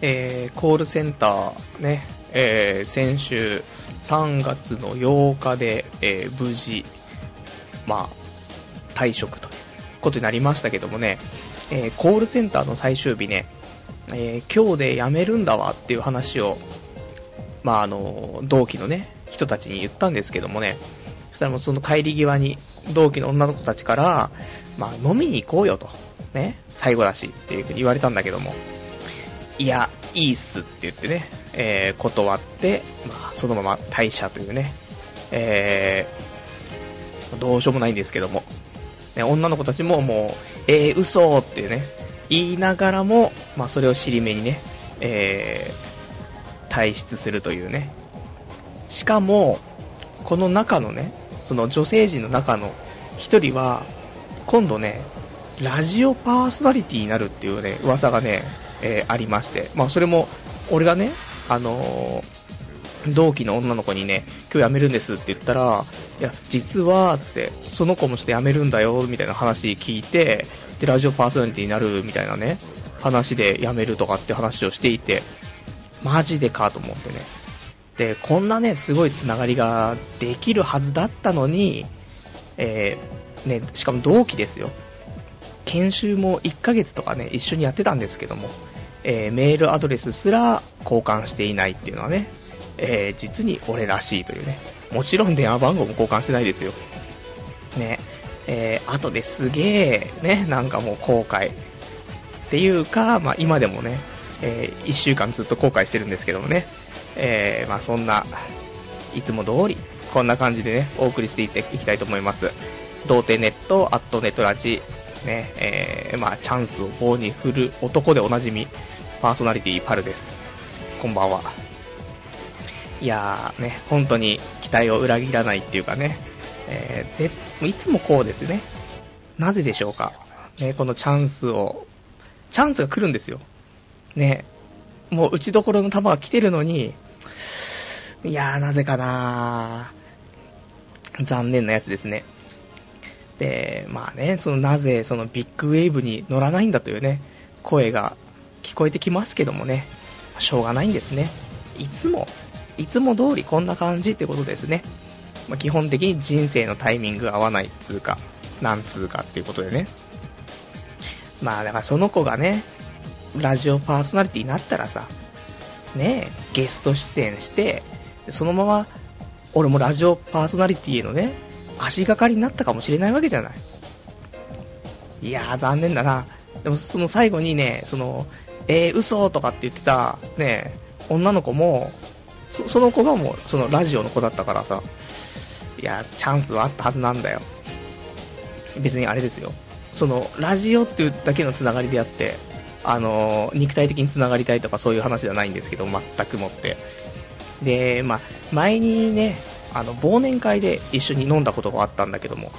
えー、コールセンターね、えー、先週3月の8日で、えー、無事、まあ、退職ということになりましたけどもね、え、コールセンターの最終日ね、え、今日で辞めるんだわっていう話を、まあ、あの、同期のね、人たちに言ったんですけどもね、そしたらもうその帰り際に、同期の女の子たちから、まあ、飲みに行こうよと、ね、最後だしっていう言われたんだけども、いや、いいっすって言ってね、えー、断って、まあ、そのまま退社というね、えー、どうしようもないんですけども、ね、女の子たちももう、えー、嘘っていうね、言いながらも、まあ、それを尻目にね、えー、退出するというね。しかも、この中のね、その女性陣の中の一人は、今度ね、ラジオパーソナリティになるっていうね、噂がね、えー、ありまして、まあ、それも、俺がね、あのー、同期の女の子にね、今日辞めるんですって言ったら、いや、実は、つって、その子もして辞めるんだよ、みたいな話聞いて、で、ラジオパーソナリティになる、みたいなね、話で辞めるとかって話をしていて、マジでかと思ってね。で、こんなね、すごいつながりができるはずだったのに、えー、ね、しかも同期ですよ。研修も1ヶ月とかね、一緒にやってたんですけども、えー、メールアドレスすら交換していないっていうのはね、えー、実に俺らしいというね。もちろん電話番号も交換してないですよ。ね。えー、後ですげえ、ね、なんかもう後悔。っていうか、まあ今でもね、え、1週間ずっと後悔してるんですけどもね。え、まあそんな、いつも通り、こんな感じでね、お送りしていきたいと思います。童貞ネット、アットネットラジ、ね、えー、まあ、チャンスを棒に振る男でおなじみ、パーソナリティパルです。こんばんは。いやーね、本当に期待を裏切らないっていうかね、えー、ぜ、いつもこうですね。なぜでしょうか。ね、このチャンスを、チャンスが来るんですよ。ね、もう打ちどころの球が来てるのに、いやー、なぜかなー。残念なやつですね。で、まあね、そのなぜそのビッグウェーブに乗らないんだというね、声が聞こえてきますけどもね、しょうがないんですね。いつも、いつも通りこんな感じってことですね。まあ、基本的に人生のタイミング合わないっつうか、なんつうかっていうことでね。まあだからその子がね、ラジオパーソナリティになったらさ、ねゲスト出演して、そのまま、俺もラジオパーソナリティへのね、足がかりになったかもしれないわけじゃない。いやー、残念だな。でも、その最後にね、その、えー、嘘とかって言ってた、ね、女の子も、そその子がもう、そのラジオの子だったからさ、いや、チャンスはあったはずなんだよ。別にあれですよ。その、ラジオっていうだけのつながりであって、あの、肉体的につながりたいとかそういう話ではないんですけど、全くもって。で、まあ、前にね、あの、忘年会で一緒に飲んだことがあったんだけども、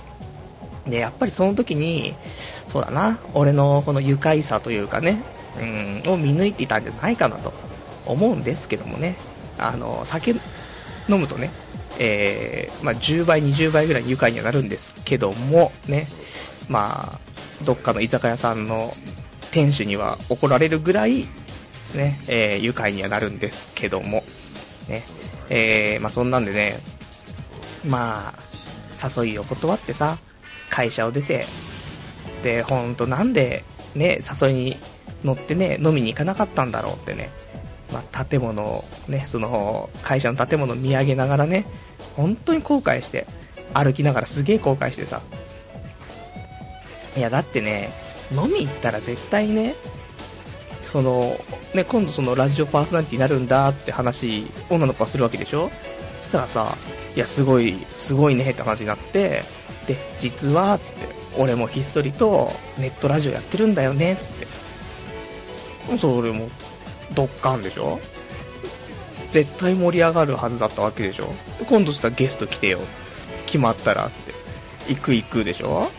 で、やっぱりその時に、そうだな、俺のこの愉快さというかね、うん、を見抜いていたんじゃないかなと思うんですけどもね、あの、酒飲むとね、えー、まあ、10倍、20倍ぐらい愉快にはなるんですけども、ね、まあ、どっかの居酒屋さんの店主には怒られるぐらい、ね、えー、愉快にはなるんですけども、ね、えー、まあ、そんなんでね、まあ、誘いを断ってさ、会社を出て、で、ほんとなんで、ね、誘いに乗ってね、飲みに行かなかったんだろうってね、まあ、建物をね、その、会社の建物を見上げながらね、本当に後悔して、歩きながらすげえ後悔してさ、いや、だってね、飲み行ったら絶対ね、その、ね、今度そのラジオパーソナリティになるんだって話、女の子はするわけでしょ？したらさ、いや、すごい、すごいねって話になって、で、実は、つって、俺もひっそりとネットラジオやってるんだよね、つって。それも、ドッカンでしょ？絶対盛り上がるはずだったわけでしょ？今度したらゲスト来てよ。決まったら、つって。行く行くでしょ？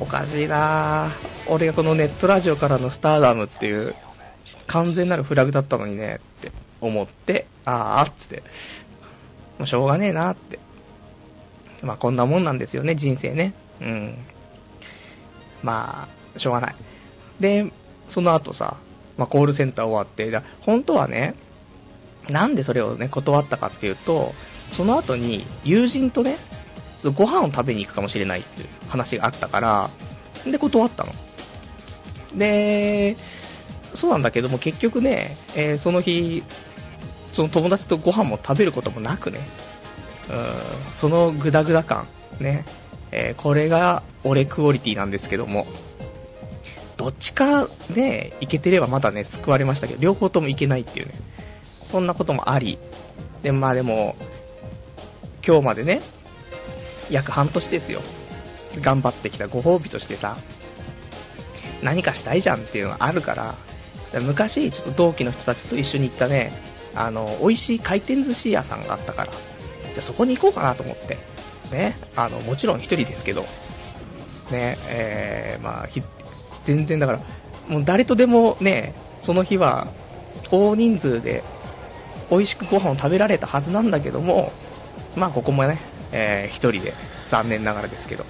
おかしいな俺がこのネットラジオからのスターダムっていう完全なるフラグだったのにねって思って、あーっつって、もうしょうがねえなって。まあこんなもんなんですよね、人生ね。うん。まあ、しょうがない。で、その後さ、まあ、コールセンター終わって、だ本当はね、なんでそれをね、断ったかっていうと、その後に友人とね、ちょっとご飯を食べに行くかもしれないっていう話があったから、で、断ったの。で、そうなんだけども、結局ね、えー、その日、その友達とご飯も食べることもなくね、うん、そのグダグダ感、ね、えー、これが俺クオリティなんですけども、どっちかね、いけてればまだね、救われましたけど、両方ともいけないっていうね、そんなこともあり、で、まあでも、今日までね、約半年ですよ。頑張ってきたご褒美としてさ、何かしたいじゃんっていうのがあるから、昔、ちょっと同期の人たちと一緒に行ったね、あの、美味しい回転寿司屋さんがあったから、じゃあそこに行こうかなと思って、ね、あの、もちろん一人ですけど、ね、えー、まあ、全然だから、もう誰とでもね、その日は大人数で美味しくご飯を食べられたはずなんだけども、まあここもね、えー、一人で残念ながらですけど。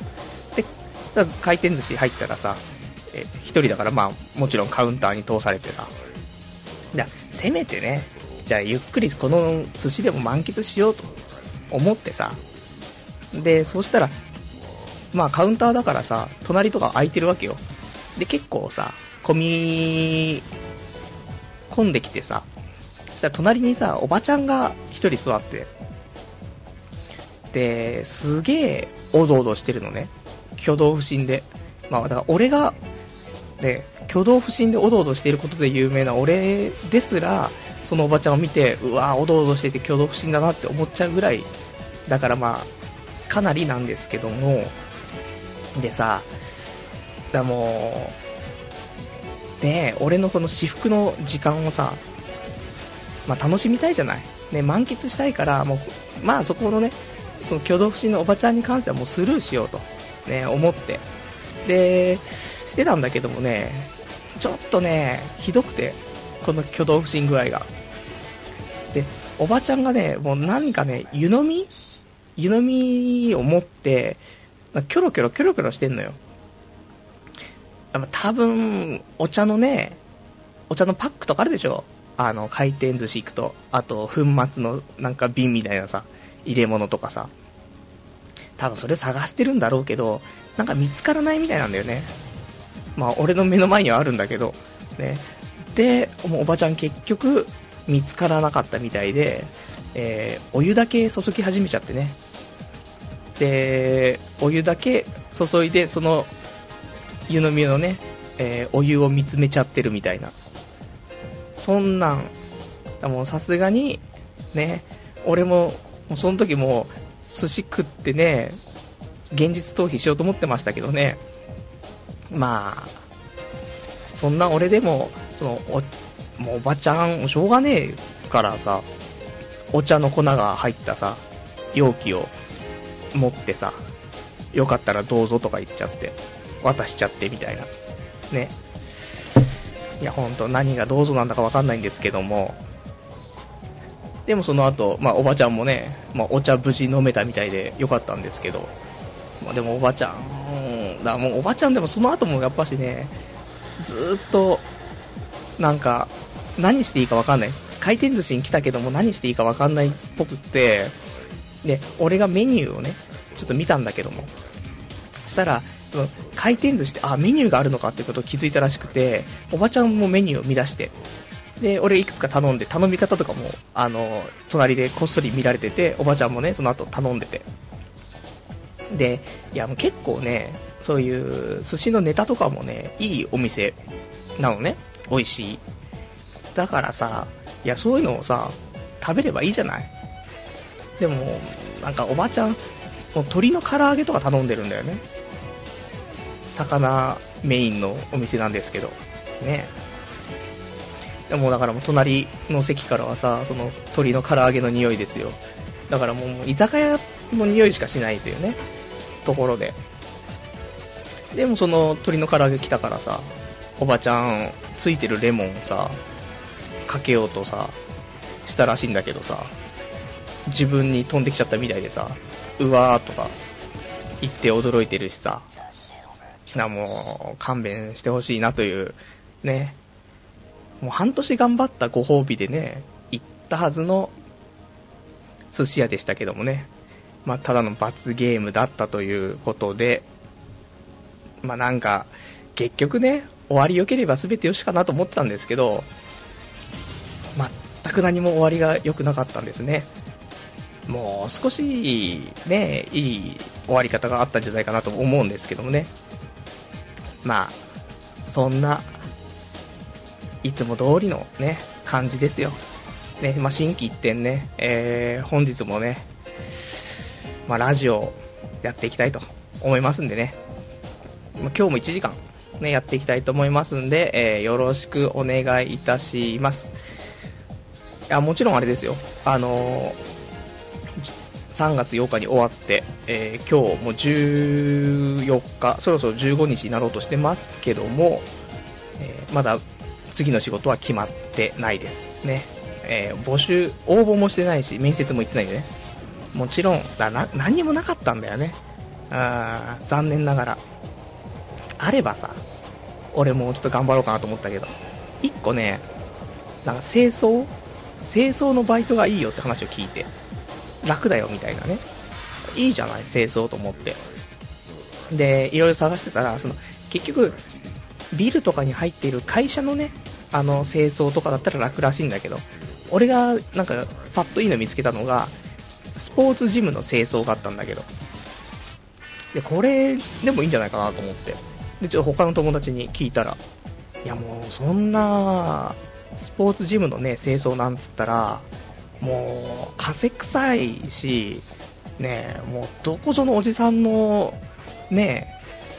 で、さ回転寿司入ったらさ、えー、一人だからまあもちろんカウンターに通されてさ、せめてね、じゃあゆっくりこの寿司でも満喫しようと思ってさ、で、そうしたら、まあカウンターだからさ、隣とか空いてるわけよ。で、結構さ、混み、混んできてさ、そしたら隣にさ、おばちゃんが一人座って、で、すげえおどおどしてるのね。挙動不審で。まあ、だから俺が、ね、挙動不審でおどおどしていることで有名な俺ですら、そのおばちゃんを見て、うわおどおどしてて挙動不審だなって思っちゃうぐらい、だからまあ、かなりなんですけども、でさ、だもう、ね俺のこの私服の時間をさ、まあ、楽しみたいじゃない？ね、満喫したいから、もう、まあそこのね、その挙動不審のおばちゃんに関してはもうスルーしようと、ね、思って。で、してたんだけどもね、ちょっとね、ひどくて、この挙動不審具合が。で、おばちゃんがね、もう何かね、湯飲み？湯飲みを持って、キョロキョロキョロキョロしてんのよ。多分、お茶のね、お茶のパックとかあるでしょ？あの、回転寿司行くと。あと、粉末のなんか瓶みたいなさ、入れ物とかさ。多分それを探してるんだろうけど、なんか見つからないみたいなんだよね。まあ、俺の目の前にはあるんだけど、ね。で、おばちゃん結局、見つからなかったみたいで、えー、お湯だけ注ぎ始めちゃってね。で、お湯だけ注いで、その湯飲みのね、えー、お湯を見つめちゃってるみたいな。そんなん、もうさすがに、ね、俺も、その時も寿司食ってね、現実逃避しようと思ってましたけどね。まあ、そんな俺でも、その、お、もうおばちゃん、しょうがねえからさ、お茶の粉が入ったさ、容器を持ってさ、よかったらどうぞとか言っちゃって。渡しちゃってみたいな。ね。いや、ほんと何がどうぞなんだかわかんないんですけども、でもその後、まあおばちゃんもね、まあお茶無事飲めたみたいでよかったんですけど、まあでもおばちゃん、うんだもうおばちゃんでもその後もやっぱしね、ずっと、なんか、何していいかわかんない。回転寿司に来たけども何していいかわかんないっぽくって、で、俺がメニューをね、ちょっと見たんだけども、したら、その回転寿司ってあメニューがあるのかってことを気づいたらしくておばちゃんもメニューを見出して。で俺いくつか頼んで頼み方とかもあの隣でこっそり見られてておばちゃんもねその後頼んでて。でいやもう結構ねそういう寿司のネタとかもねいいお店なのね美味しいだからさいやそういうのをさ食べればいいじゃないでもなんかおばちゃんもう鶏の唐揚げとか頼んでるんだよね魚メインのお店なんですけど、ね。でもだからもう隣の席からはさ、その鶏の唐揚げの匂いですよ。だからもう居酒屋の匂いしかしないというね、ところで。でもその鶏の唐揚げ来たからさ、おばちゃん、ついてるレモンをさ、かけようとさ、したらしいんだけどさ、自分に飛んできちゃったみたいでさ、うわーとか言って驚いてるしさ、なもう勘弁してほしいなというね、もう半年頑張ったご褒美でね、行ったはずの寿司屋でしたけどもね、まあ、ただの罰ゲームだったということで、まあ、なんか、結局ね、終わり良ければ全て良しかなと思ってたんですけど、全く何も終わりが良くなかったんですね。もう少しね、いい終わり方があったんじゃないかなと思うんですけどもね。まあ、そんな、いつも通りのね、感じですよ。ね、まあ、新規一点ね、えー、本日もね、まあ、ラジオやっていきたいと思いますんでね、今日も1時間ね、やっていきたいと思いますんで、えー、よろしくお願いいたします。いや、もちろんあれですよ。あの3月8日に終わって、えー、今日も14日、そろそろ15日になろうとしてますけども、えー、まだ次の仕事は決まってないですね。えー、募集、応募もしてないし、面接も行ってないんでね。もちろん、だな、何にもなかったんだよね。あ残念ながら。あればさ、俺もちょっと頑張ろうかなと思ったけど、1個ね、なんか清掃？清掃のバイトがいいよって話を聞いて、楽だよみたいなね。いいじゃない、清掃と思って。で、いろいろ探してたら、その、結局、ビルとかに入っている会社のね、あの、清掃とかだったら楽らしいんだけど、俺が、なんか、パッといいの見つけたのが、スポーツジムの清掃があったんだけど、で、これでもいいんじゃないかなと思って。で、ちょっと他の友達に聞いたら、いやもう、そんな、スポーツジムのね、清掃なんつったら、もう、汗臭いし、ねもう、どこぞのおじさんの、ね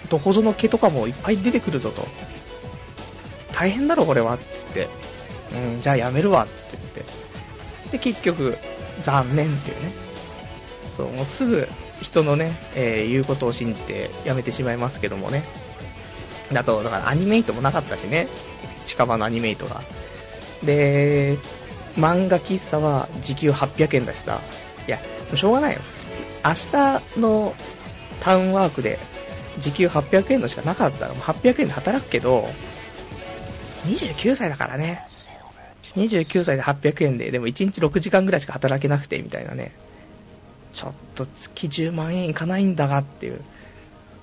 どこぞの毛とかもいっぱい出てくるぞと。大変だろ、これは、つって。うん、じゃあやめるわ、って言って。で、結局、残念っていうね。そう、もうすぐ人のね、えー、言うことを信じてやめてしまいますけどもね。だと、だからアニメイトもなかったしね。近場のアニメイトが。で、漫画喫茶は時給800円だしさ、いや、しょうがないよ。明日のタウンワークで時給800円のしかなかったら、800円で働くけど、29歳だからね。29歳で800円で、でも1日6時間ぐらいしか働けなくて、みたいなね。ちょっと月10万円いかないんだがっていう。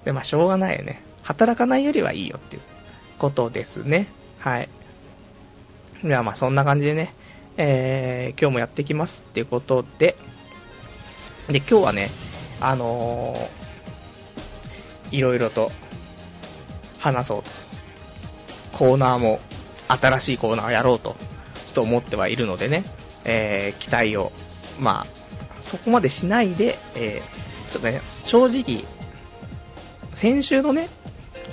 で、まあしょうがないよね。働かないよりはいいよっていうことですね。はい。ではまあそんな感じでね、えー、今日もやっていきますっていうことで、で、今日はね、あのー、いろいろと話そうと。コーナーも、新しいコーナーをやろうと、ちょっと思ってはいるのでね、えー、期待を、まあ、そこまでしないで、えー、ちょっとね、正直、先週のね、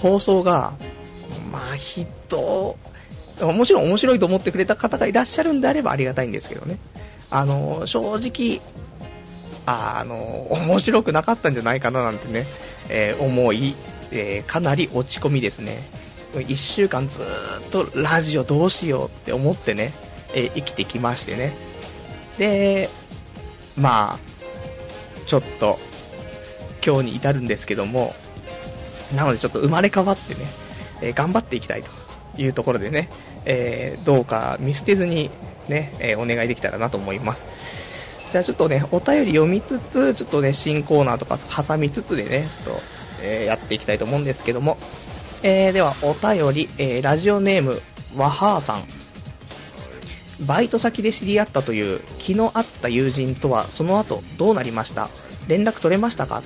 放送が、まあ、ヒットもちろん面白いと思ってくれた方がいらっしゃるんであればありがたいんですけどね。あの、正直、あの、面白くなかったんじゃないかななんてね、えー、思い、えー、かなり落ち込みですね。1週間ずっとラジオどうしようって思ってね、えー、生きてきましてね。で、まあ、ちょっと、今日に至るんですけども、なのでちょっと生まれ変わってね、えー、頑張っていきたいというところでね、えー、どうか見捨てずにね、えー、お願いできたらなと思います。じゃあちょっとね、お便り読みつつ、ちょっとね、新コーナーとか挟みつつでね、ちょっと、えー、やっていきたいと思うんですけども、えー、ではお便り、えー、ラジオネーム、わはーさん。バイト先で知り合ったという気の合った友人とはその後どうなりました？連絡取れましたか？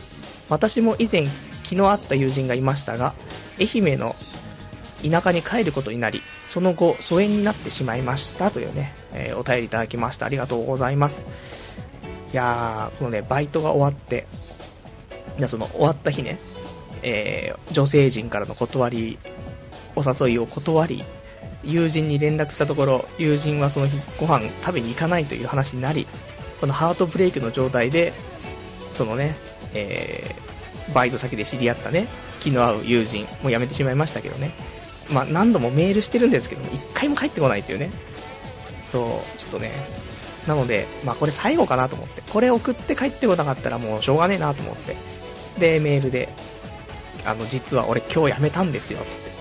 私も以前気の合った友人がいましたが愛媛の田舎に帰ることになり、その後、疎遠になってしまいましたというね、えー、お便りいただきました。ありがとうございます。いやー、このね、バイトが終わって、その終わった日ね、えー、女性陣からの断り、お誘いを断り、友人に連絡したところ、友人はその日ご飯食べに行かないという話になり、このハートブレイクの状態で、そのね、えー、バイト先で知り合ったね、気の合う友人、もう辞めてしまいましたけどね、まあ、何度もメールしてるんですけども、1回も返ってこないっていうね。そう、ちょっとね。なので、まあ、これ最後かなと思って。これ送って帰ってこなかったらもうしょうがねえなと思って。で、メールで、あの、実は俺今日辞めたんですよ、つって。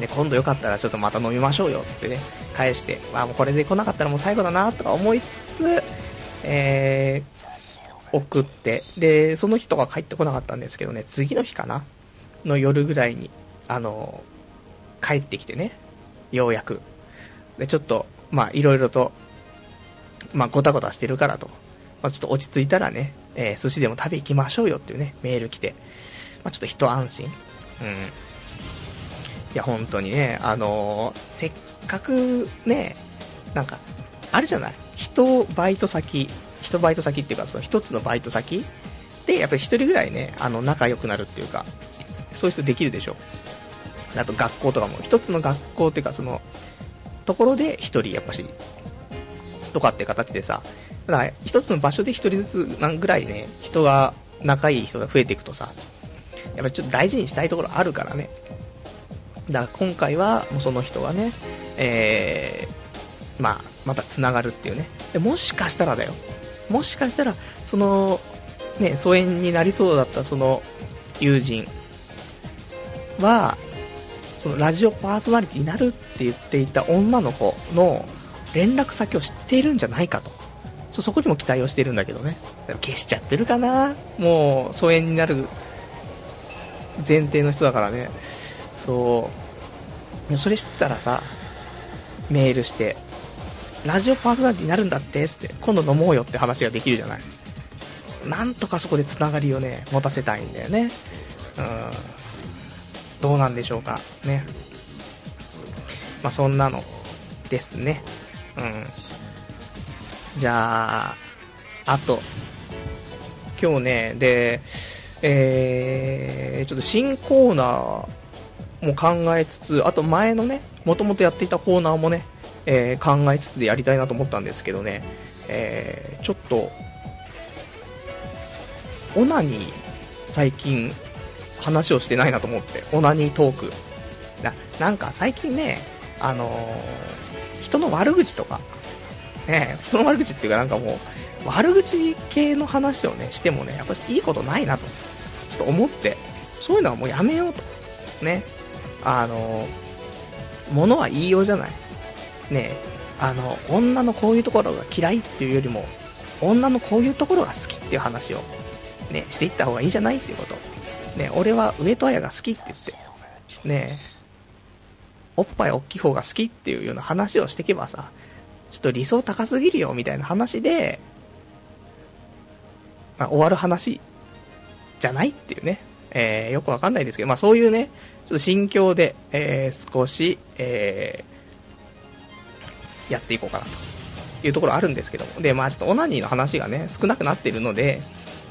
で、今度よかったらちょっとまた飲みましょうよ、つってね、返して、まあもうこれで来なかったらもう最後だな、とか思いつつ、え、送って、で、その日とか帰ってこなかったんですけどね、次の日かなの夜ぐらいに、あの、帰ってきてね、ようやく。で、ちょっと、まあいろいろと、まあごたごたしてるからと、まあちょっと落ち着いたらね、えー、寿司でも食べ行きましょうよっていうね、メール来て、まあちょっと一安心。うん。いや、本当にね、あのー、せっかくね、なんか、あるじゃない？人バイト先、人バイト先っていうか、その一つのバイト先で、やっぱり一人ぐらいね、あの、仲良くなるっていうか、そういう人できるでしょ。あと学校とかも、一つの学校っていうか、その、ところで一人やっぱし、とかって形でさ、だから一つの場所で一人ずつなんぐらいね、人が、仲いい人が増えていくとさ、やっぱりちょっと大事にしたいところあるからね。だから今回は、もうその人がね、えー、まあ、また繋がるっていうね。でもしかしたらだよ。もしかしたら、その、ね、疎遠になりそうだったその友人は、そのラジオパーソナリティになるって言っていた女の子の連絡先を知っているんじゃないかと。そそこにも期待をしてるんだけどね。消しちゃってるかな？もう、疎遠になる前提の人だからね。そう。それ知ったらさ、メールして、ラジオパーソナリティになるんだってって、今度飲もうよって話ができるじゃない。なんとかそこでつながりをね、持たせたいんだよね。うん。どうなんでしょうか。ね。まあ、そんなのですね。うん。じゃあ、あと、今日ね、で、えー、ちょっと新コーナーも考えつつ、あと前のね、もともとやっていたコーナーもね、えー、考えつつでやりたいなと思ったんですけどね、えー、ちょっと、オナニー、最近、話をしてないなと思って、オナニートーク。ななんか最近ね、あのー、人の悪口とか、ね、人の悪口っていうかなんかもう、悪口系の話をね、してもね、やっぱいいことないなと、ちょっと思って、そういうのはもうやめようと。ね。あの、物は言いようじゃない。ねあの、女のこういうところが嫌いっていうよりも、女のこういうところが好きっていう話を、ね、していった方がいいじゃないっていうこと。ね、俺は上戸彩が好きって言って、ねおっぱい大きい方が好きっていうような話をしていけばさ、ちょっと理想高すぎるよみたいな話で、まあ、終わる話じゃないっていうね、えー、よくわかんないですけど、まあそういうね、ちょっと心境で、えー、少し、えー、やっていこうかなというところあるんですけども、で、まあちょっとオナニーの話がね、少なくなっているので、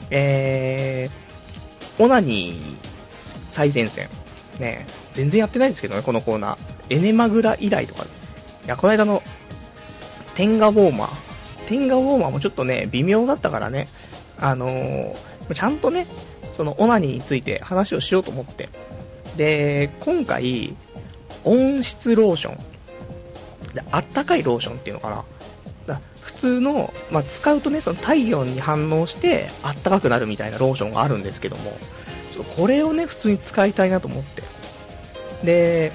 えー、オナニー最前線、ね、全然やってないんですけどね、このコーナー。エネマグラ以来とか、いや、この間の天下ウォーマー。天下ウォーマーもちょっとね、微妙だったからね、あのー、ちゃんとね、そのオナニーについて話をしようと思って。で、今回、温室ローション。であったかいローションっていうのかな。だ普通の、まあ、使うとね、その体温に反応してあったかくなるみたいなローションがあるんですけども、ちょっとこれをね、普通に使いたいなと思って。で、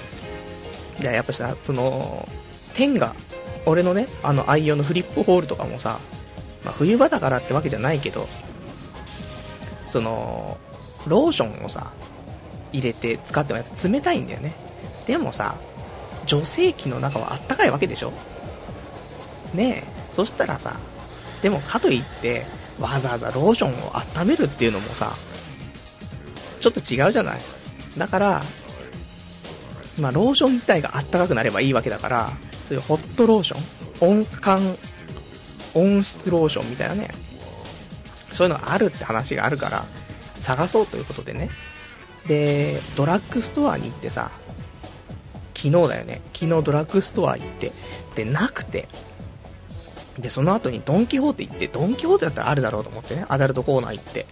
いや、やっぱさ、その、天が俺のね、あの愛用のフリップホールとかもさ、まあ、冬場だからってわけじゃないけど、その、ローションをさ、入れて使ってもやっぱ冷たいんだよね。でもさ、女性器の中はあったかいわけでしょ？ねえ、そしたらさ、でもかといって、わざわざローションを温めるっていうのもさ、ちょっと違うじゃない？だから、まあ、ローション自体があったかくなればいいわけだから、そういうホットローション、温感、温室ローションみたいなね、そういうのがあるって話があるから、探そうということでね。で、ドラッグストアに行ってさ、昨日だよね。昨日ドラッグストア行って、で、なくて、で、その後にドンキホーテ行って、ドンキホーテだったらあるだろうと思ってね、アダルトコーナー行って。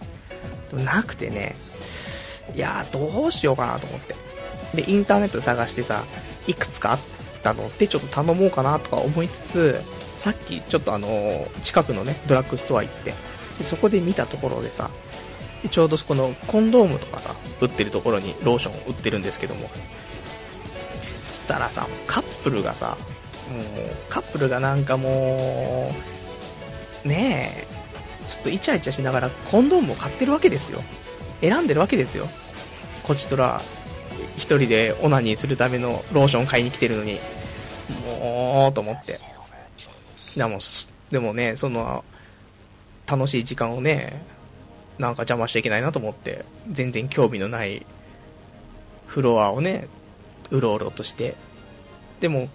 でも。なくてね、いやー、どうしようかなと思って。で、インターネット探してさ、いくつかあったので、ちょっと頼もうかなとか思いつつ、さっきちょっとあの、近くのね、ドラッグストア行って、でそこで見たところでさ、でちょうどそこのコンドームとかさ、売ってるところにローションを売ってるんですけども、したらさ、カップルがさ、もう、カップルがなんかもう、ねえ、ちょっとイチャイチャしながらコンドームを買ってるわけですよ。選んでるわけですよ。こちとら、一人でオナニーするためのローション買いに来てるのに、もう、と思って。でも、でもね、その、楽しい時間をね、なんか邪魔しちゃいけないなと思って、全然興味のないフロアをね、うろうろとして、でも、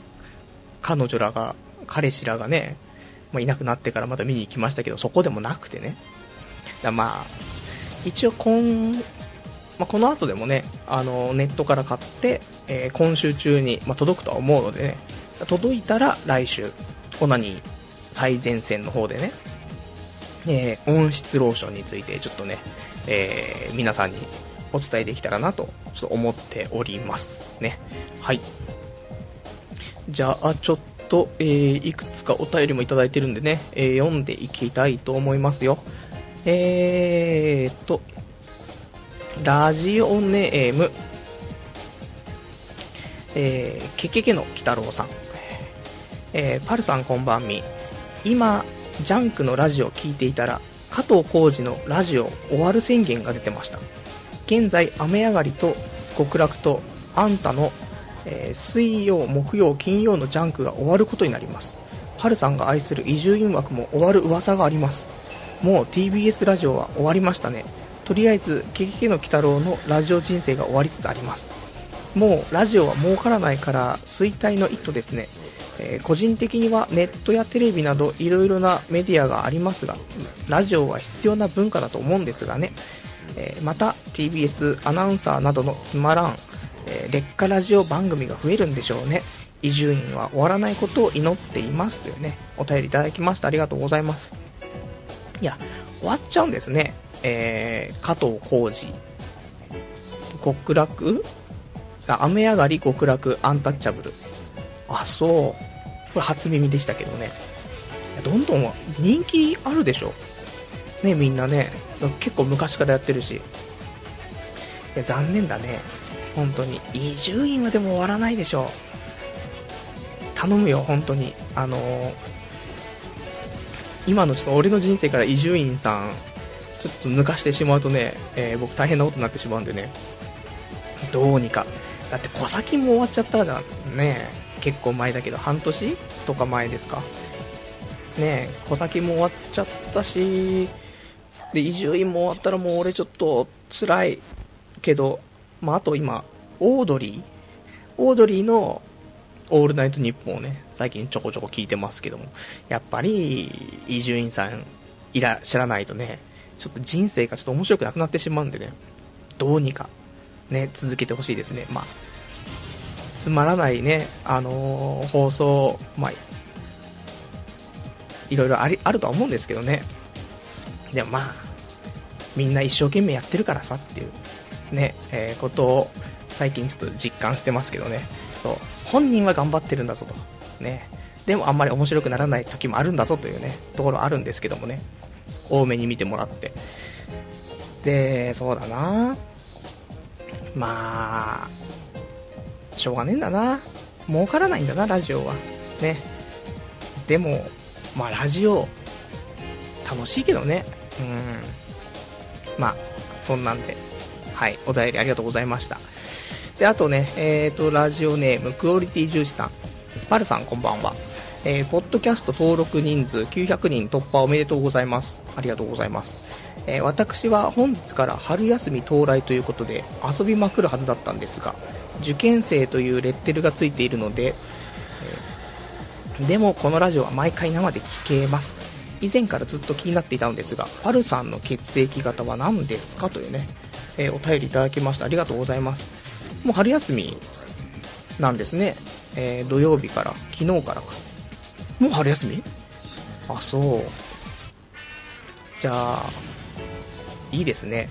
彼女らが、彼氏らがね、まあ、いなくなってからまた見に行きましたけど、そこでもなくてね。だまあ、一応今、まあ、この後でもね、あの、ネットから買って、えー、今週中に、まあ、届くとは思うのでね、届いたら来週、オナニー最前線の方でね、えー、温室ローションについてちょっとね、えー、皆さんにお伝えできたらなと、ちょっと思っておりますね。はい。じゃあ、ちょっと、えー、いくつかお便りもいただいてるんでね、えー、読んでいきたいと思いますよ。えーと、ラジオネーム、えー、けけけの鬼太郎さん。えー、パルさんこんばんみ。今、ジャンクのラジオを聞いていたら、加藤浩次のラジオ終わる宣言が出てました。現在、雨上がりと極楽とあんたの、えー、水曜、木曜、金曜のジャンクが終わることになります。ハルさんが愛する伊集院枠も終わる噂があります。もう TBS ラジオは終わりましたね。とりあえず、ケケケの鬼太郎のラジオ人生が終わりつつあります。もうラジオは儲からないから衰退の一途ですね。えー、個人的にはネットやテレビなどいろいろなメディアがありますが、ラジオは必要な文化だと思うんですがね、え、また TBS アナウンサーなどのつまらん、え、劣化ラジオ番組が増えるんでしょうね。伊集院は終わらないことを祈っていますというね、お便りいただきましたありがとうございます。いや、終わっちゃうんですね。えー、加藤浩次、極楽？雨上がり極楽アンタッチャブル。あ、そう。これ初耳でしたけどね。どんどん人気あるでしょ。ね、みんなね。結構昔からやってるし。いや残念だね。本当に。伊集院はでも終わらないでしょ。頼むよ、本当に。あのー、今のちょっと俺の人生から伊集院さん、ちょっと抜かしてしまうとね、えー、僕大変なことになってしまうんでね。どうにか。だってコサキンも終わっちゃったじゃん。ね結構前だけど、半年とか前ですか。ねえコサキンも終わっちゃったし、で、伊集院も終わったらもう俺ちょっと辛いけど、まあ、あと今、オードリー？オードリーのオールナイトニッポンをね、最近ちょこちょこ聞いてますけども、やっぱり、伊集院さんいらっしゃらないとね、ちょっと人生がちょっと面白くなくなってしまうんでね、どうにかね、続けてほしいですね。まあ、つまらないね、あのー、放送、まあ、いろいろありあるとは思うんですけどね。でもまあ、みんな一生懸命やってるからさっていう、ね、えー、ことを最近ちょっと実感してますけどね。そう、本人は頑張ってるんだぞと。ね。でもあんまり面白くならない時もあるんだぞというね、ところあるんですけどもね。多めに見てもらって。で、そうだなまあ、しょうがねえんだな。儲からないんだな、ラジオは。ね。でも、まあ、ラジオ、楽しいけどね。うん。まあ、そんなんで。はい、お便りありがとうございました。で、あとね、えーと、ラジオネーム、クオリティ重視さん。パルさん、こんばんは。えー、ポッドキャスト登録人数900人突破おめでとうございます。ありがとうございます。えー、私は本日から春休み到来ということで遊びまくるはずだったんですが、受験生というレッテルがついているので、えー、でもこのラジオは毎回生で聞けます。以前からずっと気になっていたのですが、パルさんの血液型は何ですかというね、えー、お便りいただきました。ありがとうございます。もう春休みなんですね。えー、土曜日から、昨日からか。もう春休み？あ、そう。じゃあ、いいですね。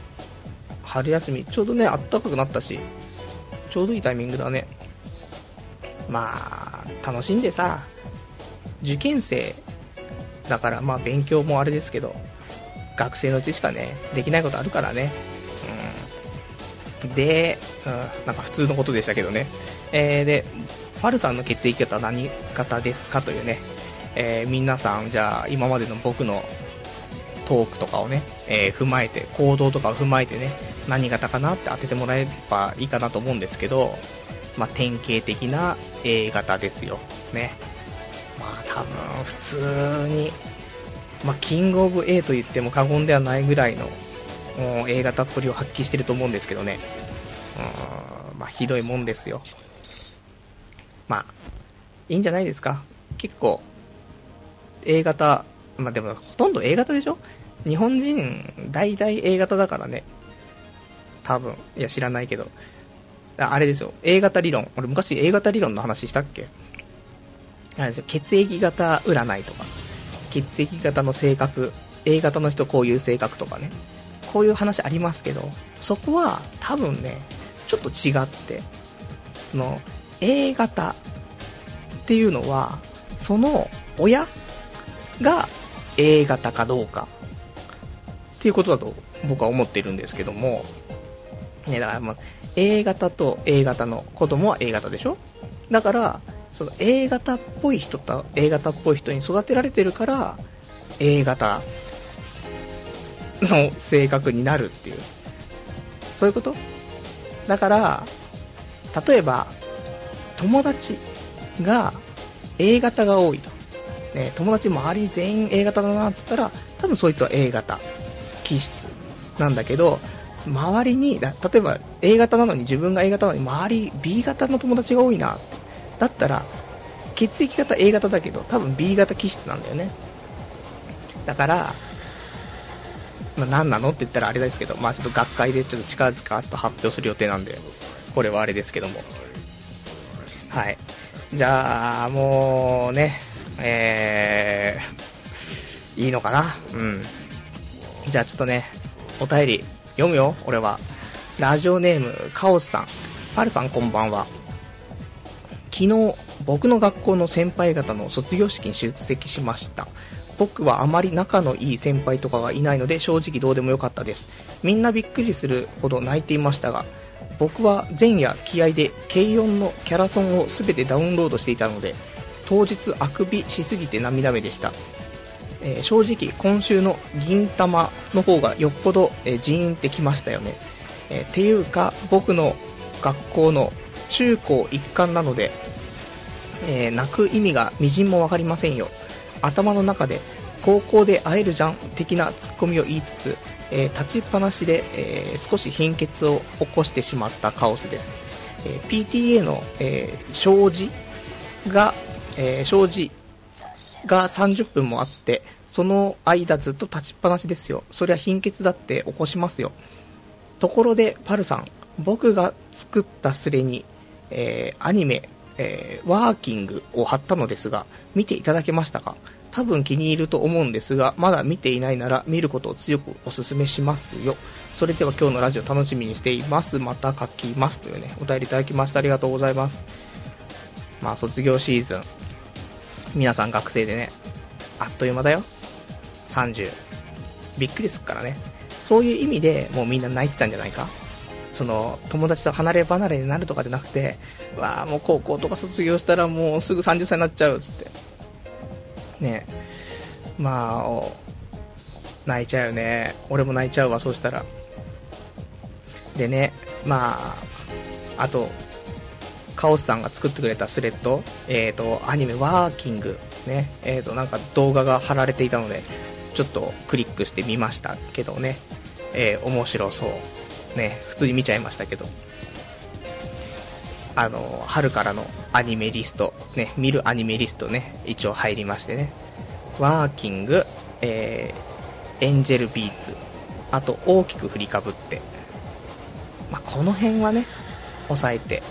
春休み、ちょうどね、暖かくなったし、ちょうどいいタイミングだね。まあ、楽しんでさ、受験生だから、まあ勉強もあれですけど、学生のうちしかね、できないことあるからね。うん。で、うん、なんか普通のことでしたけどね。えー、で、ファルさんの血液型は何型ですかというね、えー、皆さん、じゃあ、今までの僕のトークとかをね、えー、踏まえて、行動とかを踏まえてね、何型かなって当ててもらえればいいかなと思うんですけど、まあ、典型的な A 型ですよ。ね。まあ、多分、普通に、まあ、キングオブ A と言っても過言ではないぐらいの、A 型っぷりを発揮してると思うんですけどね。うん、まあ、ひどいもんですよ。まあ、いいんじゃないですか。結構、A 型、まあでもほとんど A 型でしょ？日本人、大体 A 型だからね。多分。いや、知らないけど。あれですよ。A 型理論。俺昔 A 型理論の話したっけ？あれですよ。血液型占いとか。血液型の性格。A 型の人こういう性格とかね。こういう話ありますけど、そこは多分ね、ちょっと違って、その、A 型っていうのは、その親が A 型かどうかっていうことだと僕は思ってるんですけども、ね、だからまあ A 型と A 型の子供は A 型でしょ？だから、その A 型っぽい人と A 型っぽい人に育てられてるから、A 型の性格になるっていう。そういうこと？だから、例えば、友達が A 型が多いと。ね、友達周り全員 A 型だなっつったら、多分そいつは A 型気質なんだけど、周りに、例えば A 型なのに自分が A 型なのに周り B 型の友達が多いなだったら、血液型 A 型だけど、多分 B 型気質なんだよね。だから、まあ、何なの？って言ったらあれですけど、まあちょっと学会でちょっと近々ちょっと発表する予定なんで、これはあれですけども。はい。じゃあ、もうね、えー、いいのかな？うん。じゃあちょっとね、お便り読むよ、俺は。ラジオネーム、カオスさん。パルさんこんばんは。昨日、僕の学校の先輩方の卒業式に出席しました。僕はあまり仲のいい先輩とかがいないので正直どうでもよかったです。みんなびっくりするほど泣いていましたが、僕は前夜気合で軽音のキャラソンを全てダウンロードしていたので、当日あくびしすぎて涙目でした。えー、正直今週の銀玉の方がよっぽど、えー、ジーンってきましたよね。えー、ていうか僕の学校の中高一貫なので、え泣く意味がみじんもわかりませんよ。頭の中で高校で会えるじゃん的なツッコミを言いつつ、えー、立ちっぱなしで、えー、少し貧血を起こしてしまったカオスです。え、PTA の、え障子が、え障子が30分もあって、その間ずっと立ちっぱなしですよ。そりゃ貧血だって起こしますよ。ところで、パルさん、僕が作ったスレに、えアニメ、えワーキングを貼ったのですが、見ていただけましたか？多分気に入ると思うんですが、まだ見ていないなら見ることを強くお勧めしますよ。それでは今日のラジオ楽しみにしています。また書きます。というね、お便りいただきましてありがとうございます。まあ、卒業シーズン。皆さん学生でね、あっという間だよ。30。びっくりするからね。そういう意味でもうみんな泣いてたんじゃないか？その友達と離れ離れになるとかじゃなくて、わあ、もう高校とか卒業したらもうすぐ30歳になっちゃうっつって、ねまあ、泣いちゃうよね。俺も泣いちゃうわ、そうしたら。でね、まあ、あと、カオスさんが作ってくれたスレッド、え、ー、と、アニメワーキング、ね、えっ、ー、と、なんか動画が貼られていたので、ちょっとクリックしてみましたけどね、えー、面白そう。ね、普通に見ちゃいましたけど。あの、春からのアニメリスト、ね、見るアニメリストね、一応入りましてね、ワーキング、えー、エンジェルビーツ、あと大きく振りかぶって、まあ、この辺はね、押さえて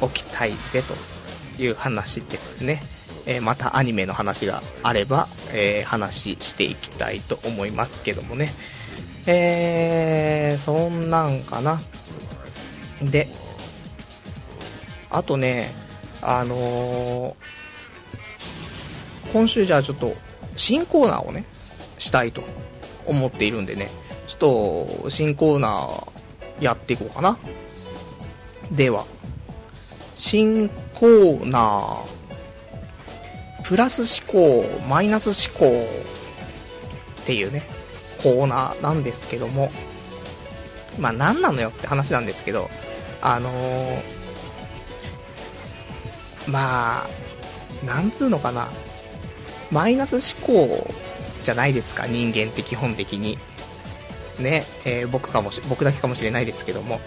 おきたいぜという話ですね。え、またアニメの話があれば、えー、話していきたいと思いますけどもね。えー、そんなんかな。で、あとね、あのー、今週じゃあちょっと新コーナーをね、したいと思っているんでね、ちょっと新コーナーやっていこうかな。では、新コーナー、プラス思考、マイナス思考っていうね、コーナーなんですけども、まあ何なのよって話なんですけど、あのー、まあ、なんつうのかな、マイナス思考じゃないですか、人間って基本的に。ね、えー、僕かもし、僕だけかもしれないですけども。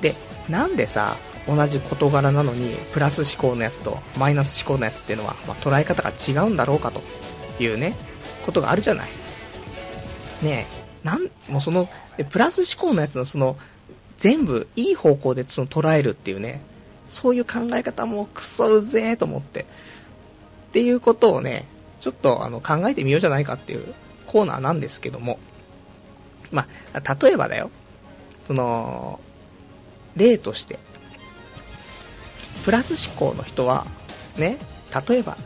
で、なんでさ、同じ事柄なのに、プラス思考のやつとマイナス思考のやつっていうのは、まあ、捉え方が違うんだろうかというね、ことがあるじゃない。ねえ、なん、もうその、プラス思考のやつのその、全部いい方向でその捉えるっていうね、そういう考え方もクソうぜえと思って。っていうことをね、ちょっとあの考えてみようじゃないかっていうコーナーなんですけども、まあ、例えばだよ、その、例として、プラス思考の人は、ね、例えば、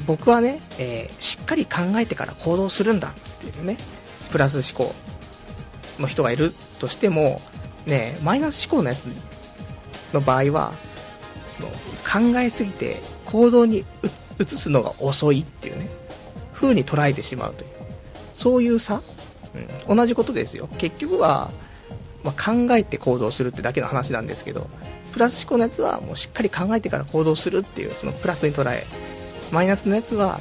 僕はね、えー、しっかり考えてから行動するんだっていうね、プラス思考の人がいるとしても、ね、マイナス思考のやつの場合は、その考えすぎて行動に移すのが遅いっていうね、風に捉えてしまうという、そういう差、うん、同じことですよ。結局は、まあ、考えて行動するってだけの話なんですけど、プラス思考のやつはもうしっかり考えてから行動するっていう、そのプラスに捉え、マイナスのやつは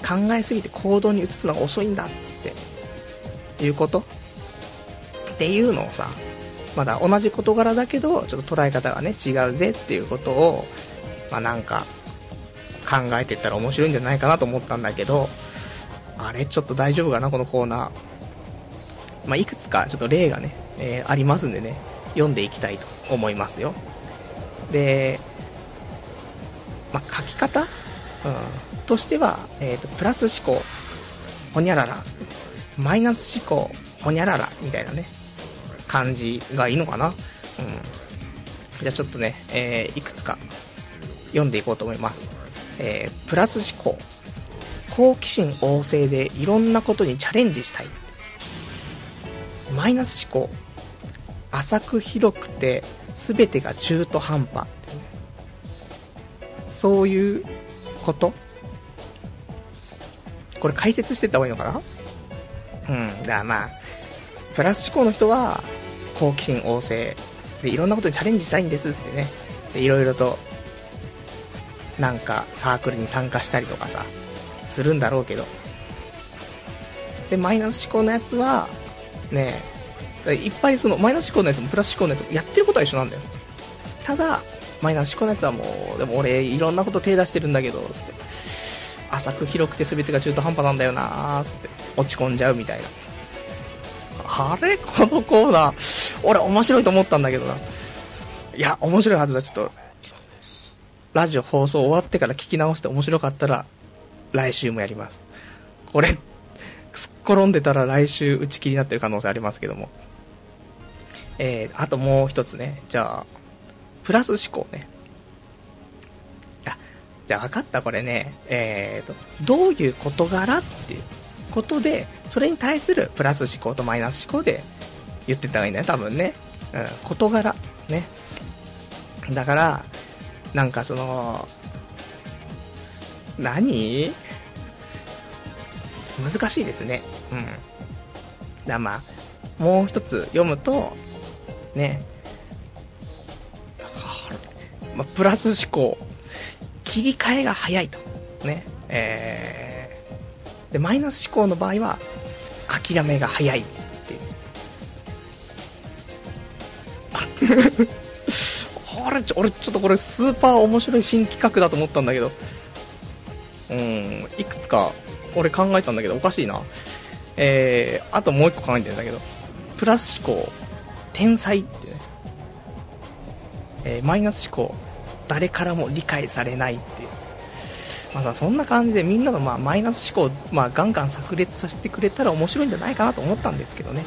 考えすぎて行動に移すのが遅いんだっつっていうこと？っていうのをさ、まだ同じ事柄だけど、ちょっと捉え方がね、違うぜっていうことを、まあなんか、考えていったら面白いんじゃないかなと思ったんだけど、あれちょっと大丈夫かな、このコーナー。まあ、いくつかちょっと例がね、えー、ありますんでね、読んでいきたいと思いますよ。で、まあ、書き方、としては、えっ、ー、と、プラス思考、ほにゃらら、マイナス思考、ほにゃらら、みたいなね、感じがいいのかな。うん。じゃあちょっとね、えー、いくつか読んでいこうと思います。えー、プラス思考。好奇心旺盛でいろんなことにチャレンジしたい。マイナス思考。浅く広くて全てが中途半端。そういうこと？これ解説してった方がいいのかな？うん。だからまあ、プラス思考の人は好奇心旺盛でいろんなことにチャレンジしたいんですってね。で、いろいろとなんかサークルに参加したりとかさ、するんだろうけど。で、マイナス思考のやつは、ねいっぱいそのマイナス思考のやつもプラス思考のやつもやってることは一緒なんだよ。ただ、マイナス思考のやつはもう、でも俺いろんなこと手出してるんだけど、つって。浅く広くて全てが中途半端なんだよなーつって落ち込んじゃうみたいな。あれ？このコーナー、俺面白いと思ったんだけどな。いや、面白いはずだ。ちょっと、ラジオ放送終わってから聞き直して面白かったら、来週もやります。これ、すっ転んでたら来週打ち切りになってる可能性ありますけども。えー、あともう一つね、じゃあ、プラス思考ね。あ、じゃあ分かった、これね、えーと、どういう事柄っていうことで、それに対するプラス思考とマイナス思考で言ってた方がいいんだよ、多分ね。うん、事柄。ね。だから、なんかその、何？難しいですね。うん。だまあ、もう一つ読むと、ね、まあ、プラス思考、切り替えが早いと。ね、えー、で、マイナス思考の場合は、諦めが早いっていう。あれ、俺ちょっとこれスーパー面白い新企画だと思ったんだけど、うん、いくつか俺考えたんだけど、おかしいな。えー、あともう一個考えてるんだけど、プラス思考、天才ってね、えー、マイナス思考、誰からも理解されないっていう。まあ、そんな感じでみんなのまあマイナス思考をまあガンガン炸裂させてくれたら面白いんじゃないかなと思ったんですけどね。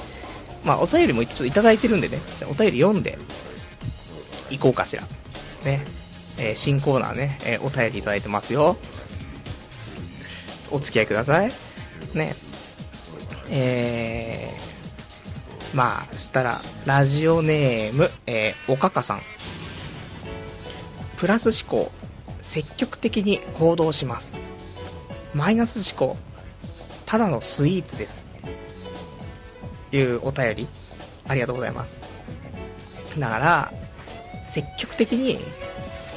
まあ、お便りもちょっといただいてるんでね、お便り読んで、行こうかしら。ね。えー、新コーナーね、えー、お便りいただいてますよ。お付き合いください。ね。えー、まあ、したら、ラジオネーム、えー、おかかさん。プラス思考、積極的に行動します。マイナス思考、ただのスイーツです。いうお便り、ありがとうございます。だから、積極的に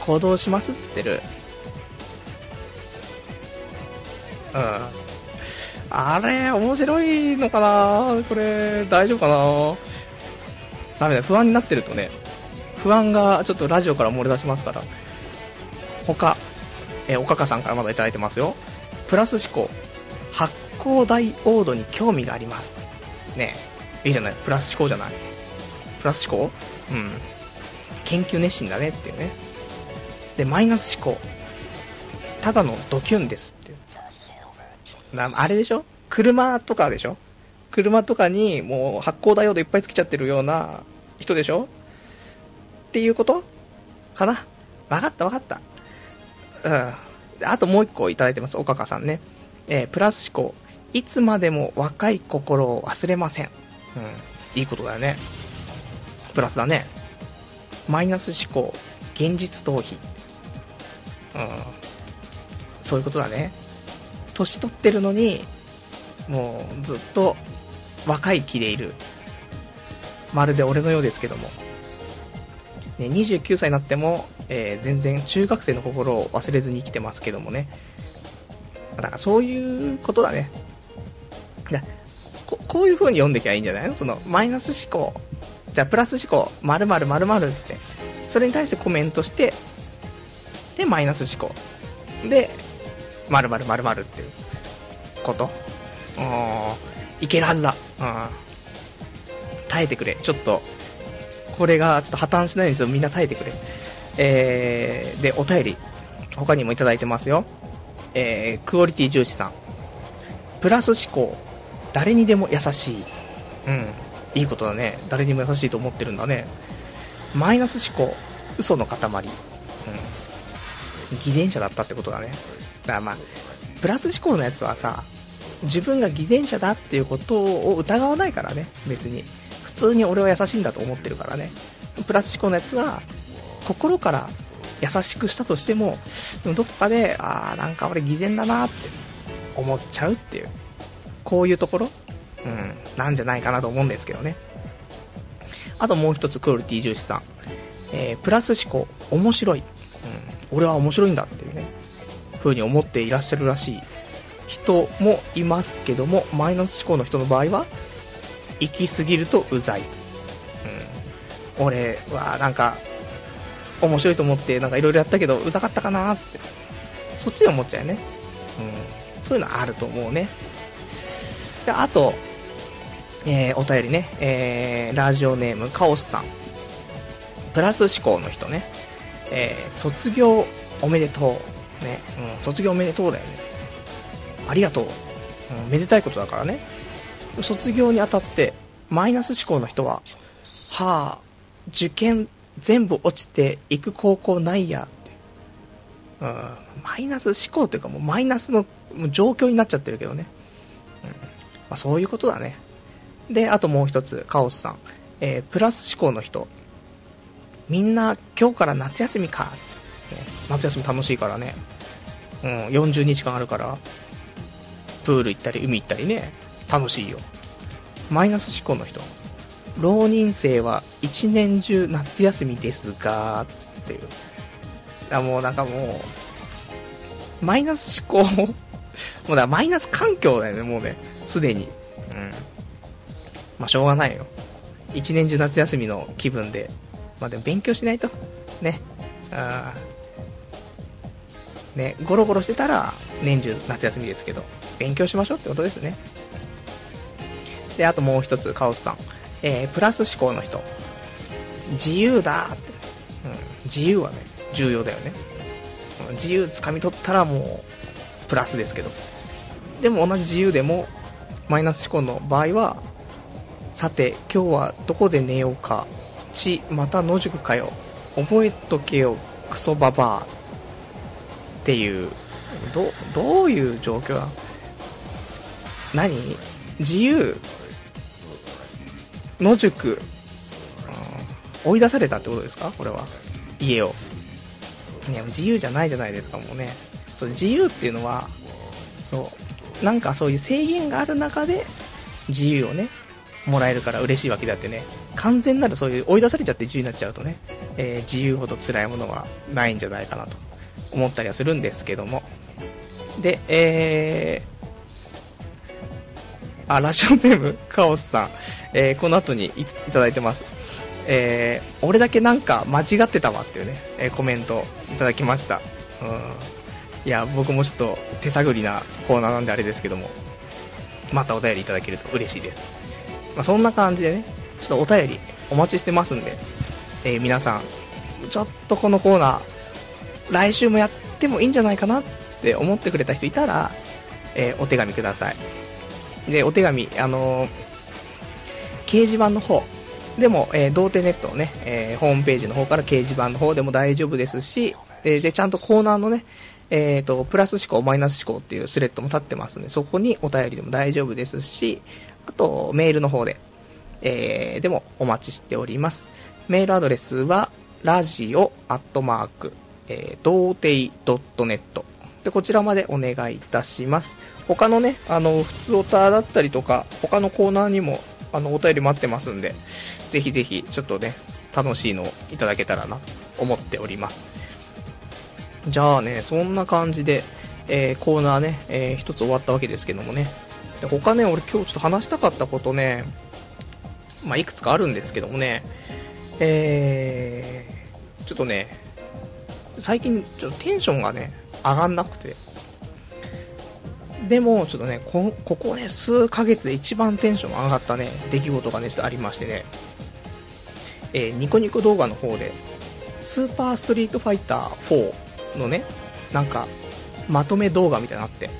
行動しますっつってる。うん。あれ、面白いのかな？これ、大丈夫かな？ダメだ、不安になってるとね、不安がちょっとラジオから漏れ出しますから。他、えーおかかさんからまだいただいてますよ。プラス思考、発光ダイオードに興味があります。ねえ、いいじゃない、プラス思考じゃない。プラス思考？うん。研究熱心だねっていうね。で、マイナス思考、ただのドキュンですっていう。あれでしょ？車とかでしょ？車とかにもう発光ダイオードいっぱいつけちゃってるような人でしょ？っていうこと？かな？わかったわかった。うん。あともう一個いただいてます、おかかさんね。えープラス思考。いつまでも若い心を忘れません。うん。いいことだよね。プラスだね。マイナス思考。現実逃避。うん。そういうことだね。年取ってるのに、もうずっと若い気でいる。まるで俺のようですけども。ね、29歳になっても、えー全然中学生の心を忘れずに生きてますけどもね。だからそういうことだね。だここういう風に読んできゃいいんじゃない？のそのマイナス思考。じゃあプラス思考、〇〇〇〇つって。それに対してコメントして、で、マイナス思考。で、〇〇〇〇っていうこと。うんいけるはずだ。うん。耐えてくれ。ちょっと、これがちょっと破綻しないようにしてみんな耐えてくれ。えー、で、お便り、他にもいただいてますよ。えー、クオリティ重視さん。プラス思考、誰にでも優しい。うん、いいことだね。誰にも優しいと思ってるんだね。マイナス思考、嘘の塊。うん。偽善者だったってことだね。だからまあ、プラス思考のやつはさ、自分が偽善者だっていうことを疑わないからね、別に。普通に俺は優しいんだと思ってるからね。プラス思考のやつは、心から優しくしたとしても、でもどっかで、あーなんか俺偽善だなって思っちゃうっていう、こういうところ、うん、なんじゃないかなと思うんですけどね。あともう一つ、クオリティ重視さん。えープラス思考、面白い。うん、俺は面白いんだっていうね、風に思っていらっしゃるらしい人もいますけども、マイナス思考の人の場合は、行き過ぎるとうざいと。うん、俺はなんか、面白いと思って、なんかいろいろやったけど、うざかったかなーって。そっちで思っちゃうよね。うん。そういうのあると思うね。で、あと、えー、お便りね、えー、ラジオネーム、カオスさん。プラス思考の人ね。えー、卒業おめでとう。ね。うん、卒業おめでとうだよね。ありがとう。うん、めでたいことだからね。卒業にあたって、マイナス思考の人は、はあ、受験全部落ちて行く高校ないやって。うん、マイナス思考というかもうマイナスの状況になっちゃってるけどね。うんまあ、そういうことだね。で、あともう一つ、カオスさん。えープラス思考の人。みんな今日から夏休みか。夏休み楽しいからね。うん、40日間あるから、プール行ったり海行ったりね、楽しいよ。マイナス思考の人。浪人生は一年中夏休みですが、っていう。あもうなんかもう、マイナス思考 も、うだマイナス環境だよね、もうね、すでに。うん。まあしょうがないよ。一年中夏休みの気分で。まあでも勉強しないと。ね。あね、ゴロゴロしてたら年中夏休みですけど、勉強しましょうってことですね。で、あともう一つ、カオスさん。えー、プラス思考の人。自由だって。うん、自由はね、重要だよね。自由掴み取ったらもう、プラスですけど。でも同じ自由でも、マイナス思考の場合は、さて、今日はどこで寝ようか。ち、また野宿かよ。覚えとけよ、クソババア。っていう、ど、どういう状況だ何？自由野宿、うん追い出されたってことですか？これは。家を。ね、自由じゃないじゃないですか、もうね。そう、自由っていうのは、そう、なんかそういう制限がある中で、自由をね、もらえるから嬉しいわけであってね、完全なるそういう追い出されちゃって自由になっちゃうとね、えー、自由ほど辛いものはないんじゃないかなと思ったりはするんですけども。で、えー、あ、ラジオネーム、カオスさん、えー、この後にいただいてます。えー、俺だけなんか間違ってたわっていうね、え、コメントいただきました。うん。いや、僕もちょっと手探りなコーナーなんであれですけども、またお便りいただけると嬉しいです。まあ、そんな感じでね、ちょっとお便りお待ちしてますんで、え、皆さん、ちょっとこのコーナー、来週もやってもいいんじゃないかなって思ってくれた人いたら、えー、お手紙ください。で、お手紙、あのー、掲示板の方、でも、えー、童貞ネットのね、えー、ホームページの方から掲示板の方でも大丈夫ですし、え、で、ちゃんとコーナーのね、えーと、プラス思考、マイナス思考っていうスレッドも立ってますので、そこにお便りでも大丈夫ですし、あと、メールの方で、えー、でもお待ちしております。メールアドレスは、ラジオアットマーク、えー、童貞 .net で、こちらまでお願いいたします。他のね、あの、普通オタだったりとか、他のコーナーにも、あの、お便り待ってますんで、ぜひぜひ、ちょっとね、楽しいのをいただけたらなと思っております。じゃあね、そんな感じで、えー、コーナーね、えー、一つ終わったわけですけどもね。で他ね、俺今日ちょっと話したかったことね、まあ、いくつかあるんですけどもね、えー、ちょっとね、最近ちょっとテンションがね、上がんなくて。でも、ちょっとね、こここね、数ヶ月で一番テンション上がったね、出来事がね、ちょっとありましてね、えー、ニコニコ動画の方で、スーパーストリートファイター4のね、なんか、まとめ動画みたいなのあって、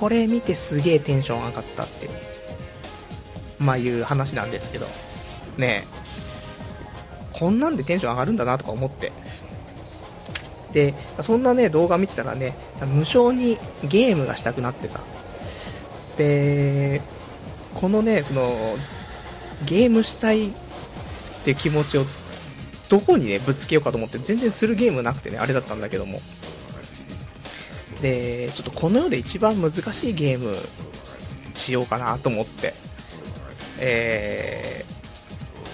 これ見てすげえテンション上がったっていう、まあいう話なんですけど、ねこんなんでテンション上がるんだなとか思って、で、そんなね、動画見てたらね、無償にゲームがしたくなってさ、で、このね、その、ゲームしたいって気持ちをどこにね、ぶつけようかと思って全然するゲームなくてね、あれだったんだけども。で、ちょっとこの世で一番難しいゲームしようかなと思って、え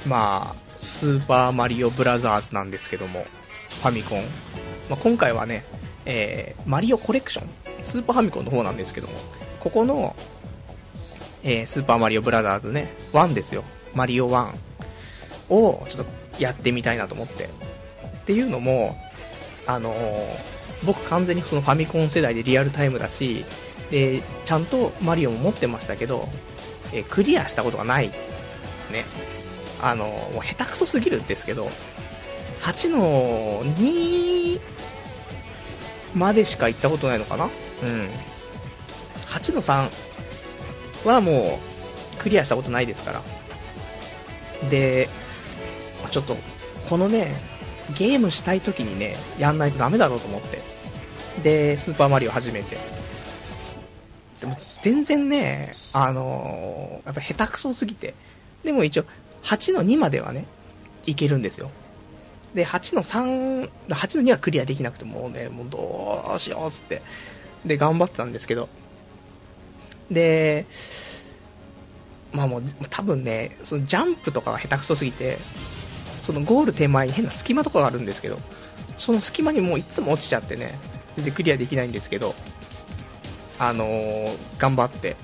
ー、まあ、スーパーマリオブラザーズなんですけども、ファミコン。まあ、今回はね、えー、マリオコレクション、スーパーファミコンの方なんですけども、ここの、えー、スーパーマリオブラザーズね、1ですよ。マリオ1をちょっとやってみたいなと思って。っていうのも、あのー、僕完全にそのファミコン世代でリアルタイムだし、で、ちゃんとマリオも持ってましたけど、えー、クリアしたことがない。ね。あのー、もう下手くそすぎるんですけど、8の2までしか行ったことないのかな？うん。8の3はもうクリアしたことないですから。で、ちょっと、このね、ゲームしたい時にね、やんないとダメだろうと思って。で、スーパーマリオ始めて。でも全然ね、あのー、やっぱ下手くそすぎて。でも一応、8の2まではね、いけるんですよ。で、8の3、8の2はクリアできなくてもうね、もうどうしようっつって、で、頑張ってたんですけど、で、まあもう、多分ね、そのジャンプとかが下手くそすぎて、そのゴール手前に変な隙間とかがあるんですけど、その隙間にもういつも落ちちゃってね、全然クリアできないんですけど、あのー、頑張って、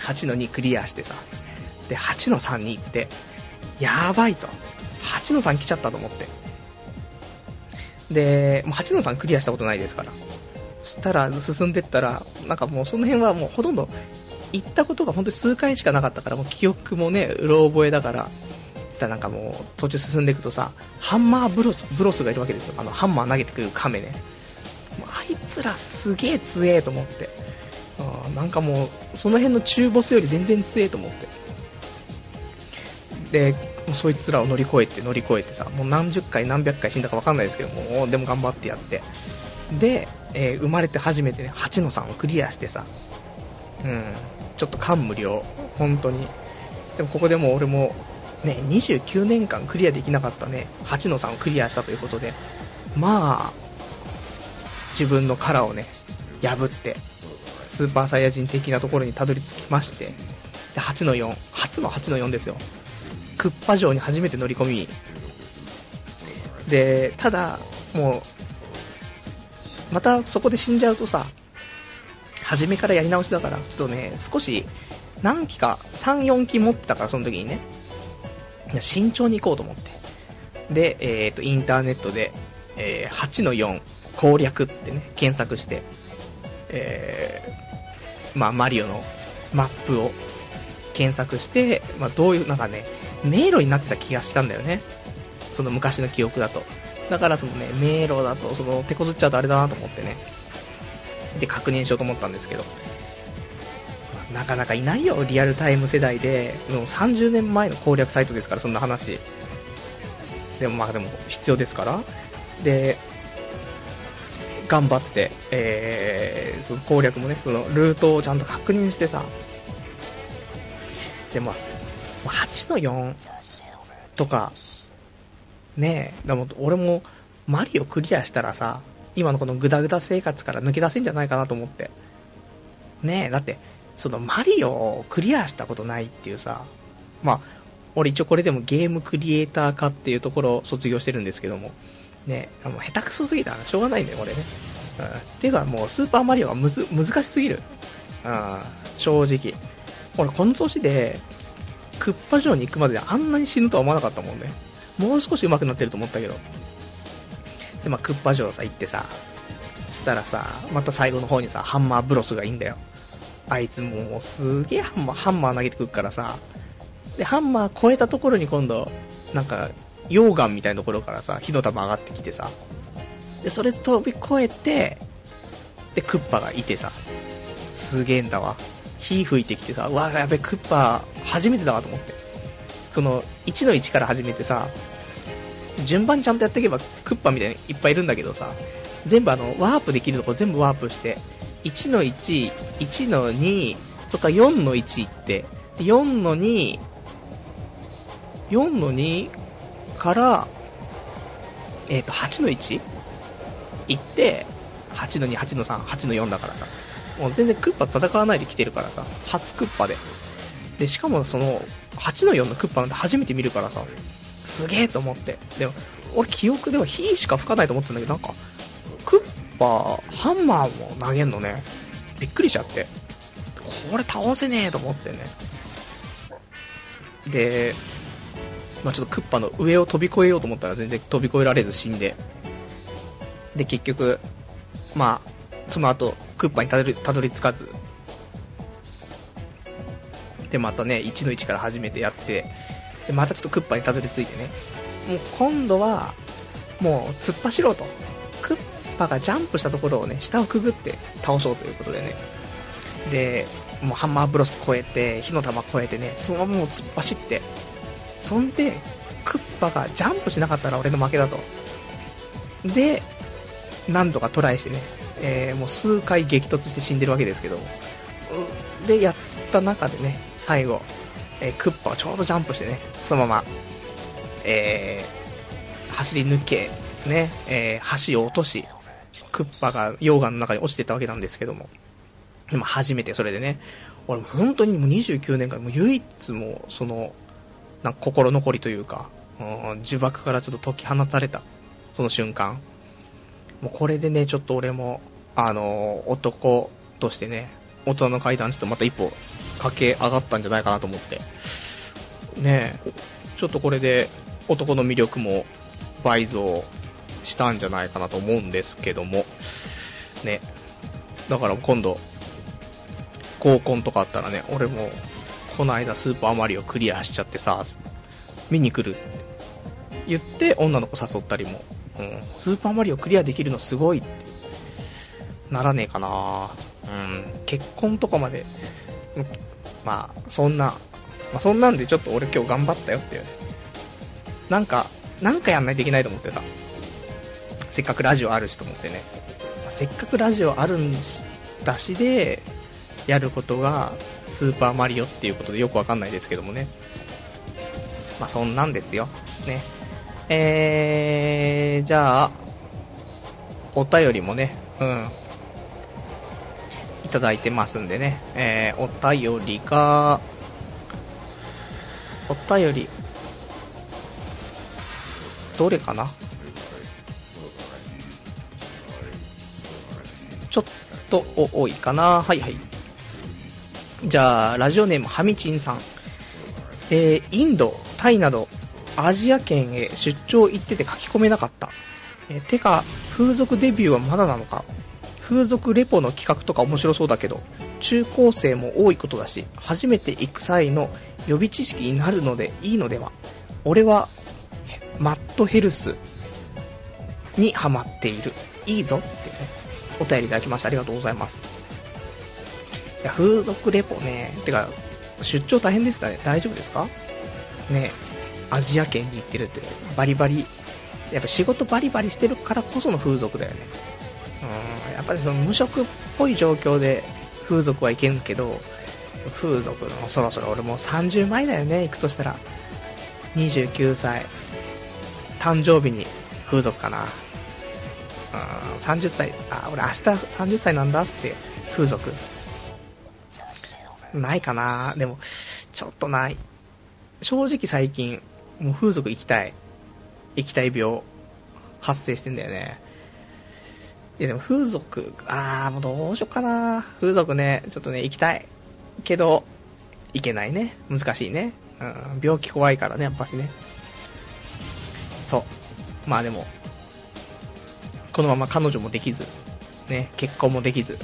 8の2クリアしてさ、で、8の3に行って、やばいと。8の3来ちゃったと思って。で、もう8の3クリアしたことないですから。そしたら進んでったら、なんかもうその辺はもうほとんど行ったことが本当に数回しかなかったから、もう記憶もね、うろ覚えだから、さなんかもう途中進んでいくとさ、ハンマーブロスブロスがいるわけですよ。あの、ハンマー投げてくる亀ね。もうあいつらすげえ強えと思って。あなんかもう、その辺の中ボスより全然強えと思って。で、もうそいつらを乗り越えて乗り越えてさ、もう何十回何百回死んだか分かんないですけども、でも頑張ってやって。で、えー、生まれて初めてね、8の3をクリアしてさ、うん、ちょっと感無量、本当に。でもここでも俺も、ね、29年間クリアできなかったね、8の3をクリアしたということで、まあ、自分の殻をね、破って、スーパーサイヤ人的なところにたどり着きまして、で、8の4、初の8の4ですよ。クッパ城に初めて乗り込み、で、ただ、もう、またそこで死んじゃうとさ、初めからやり直しだから、ちょっとね、少し、何機か、3、4機持ってたから、その時にね、慎重に行こうと思って。で、えっ、ー、と、インターネットで、えー、8の4攻略ってね、検索して、えー、まあ、マリオのマップを検索して、まあ、どういう、なんかね、迷路になってた気がしたんだよね。その昔の記憶だと。だからそのね、迷路だと、その、手こずっちゃうとあれだなと思ってね。で、確認しようと思ったんですけど。なかなかいないよ、リアルタイム世代で。もう30年前の攻略サイトですから、そんな話。でもまあでも必要ですから。で、頑張って、えー、その攻略もね、そのルートをちゃんと確認してさ。で、ま、8の4とか、ねえ、でも俺もマリオクリアしたらさ、今のこのグダグダ生活から抜け出せんじゃないかなと思って。ねえ、だって、そのマリオをクリアしたことないっていうさ、まあ、俺一応これでもゲームクリエイター科っていうところを卒業してるんですけども、ね、もう下手くそすぎたらしょうがないんだよ、これね。うん、っていうかもうスーパーマリオはむず難しすぎる。うん、正直。俺この年で、クッパ城に行くまであんなに死ぬとは思わなかったもんね。もう少し上手くなってると思ったけど。で、まあ、クッパ城さ、行ってさ、したらさ、また最後の方にさ、ハンマーブロスがいいんだよ。あいつもうすげえハンマー、ハンマー投げてくるからさ、で、ハンマー超えたところに今度、なんか、溶岩みたいなところからさ、火の玉上がってきてさ、で、それ飛び越えて、で、クッパがいてさ、すげえんだわ。火吹いてきてさ、うわ、やべ、クッパ、初めてだわと思って。その、1の1から始めてさ、順番にちゃんとやっていけば、クッパみたいにいっぱいいるんだけどさ、全部あの、ワープできるとこ全部ワープして、1の1、1の2、そっか4の1行って、4の2、4の2から、えっ、ー、と、8の 1? 行って、8の2、8の3、8の4だからさ、もう全然クッパ戦わないで来てるからさ、初クッパで。で、しかもその、8の4のクッパなんて初めて見るからさ、すげえと思って。でも、俺記憶では火しか吹かないと思ってたんだけど、なんか、クッパ、ハンマーも投げんのね。びっくりしちゃって。これ倒せねえと思ってね。で、まあ、ちょっとクッパの上を飛び越えようと思ったら全然飛び越えられず死んで。で、結局、まあ、その後、クッパにたどりたどり着かず。で、またね、1の1から初めてやって、で、またちょっとクッパにたどり着いてね。もう今度は、もう突っ走ろうと。クッパがジャンプしたところをね、下をくぐって倒そうということでね。で、もうハンマーブロス越えて、火の玉越えてね、そのままもう突っ走って、そんで、クッパがジャンプしなかったら俺の負けだと。で、何度かトライしてね、えー、もう数回激突して死んでるわけですけど、で、やった中でね、最後、えー、クッパはちょうどジャンプしてね、そのまま、えー、走り抜け、ね、えー、橋を落とし、クッパが溶岩の中に落ちてたわけなんですけども、今初めてそれでね、俺本当にもう29年間、もう唯一もその、なんか心残りというか、うん、呪縛からちょっと解き放たれた、その瞬間。もうこれでね、ちょっと俺も、あの、男としてね、大人の階段ちょっとまた一歩駆け上がったんじゃないかなと思って。ねちょっとこれで男の魅力も倍増したんじゃないかなと思うんですけども、ね。だから今度、合コンとかあったらね、俺もこの間スーパーマリオクリアしちゃってさ、見に来るって。言って女の子誘ったりも、うん、スーパーマリオクリアできるのすごいって。ならねえかな。うん、結婚とかまで、まあ、そんな、まあ、そんなんでちょっと俺今日頑張ったよっていう、なんか、なんかやんないといけないと思ってさ、せっかくラジオあるしと思ってね、せっかくラジオあるんだしで、やることが、スーパーマリオっていうことでよくわかんないですけどもね。まあ、そんなんですよ。ね。えー、じゃあ、お便りもね、うん、いただいてますんでね、えー、お便りが、お便り、どれかな？ちょっと多いかな？はいはい。じゃあ、ラジオネームはみちんさん。えー、インド、タイなど、アジア圏へ出張行ってて書き込めなかった。え、てか、風俗デビューはまだなのか？風俗レポの企画とか面白そうだけど、中高生も多いことだし、初めて行く際の予備知識になるのでいいのでは？俺は、マットヘルスにハマっている。いいぞってね、お便りいただきましてありがとうございます。いや、風俗レポね、てか、出張大変でしたね。大丈夫ですか？ねアジア圏に行ってるって、バリバリ、やっぱ仕事バリバリしてるからこその風俗だよね。やっぱりその無職っぽい状況で風俗はいけんけど、風俗のそろそろ俺もう30前だよね、行くとしたら。29歳、誕生日に風俗かな。うん、30歳、あ、俺明日30歳なんだっつって風俗。ないかなでも、ちょっとない。正直最近、もう風俗行きたい。行きたい病、発生してんだよね。いやでも風俗、あーもうどうしよっかな風俗ね、ちょっとね、行きたい。けど、行けないね。難しいね。うん、病気怖いからね、やっぱしね。そう。まあでも、このまま彼女もできず、ね、結婚もできず、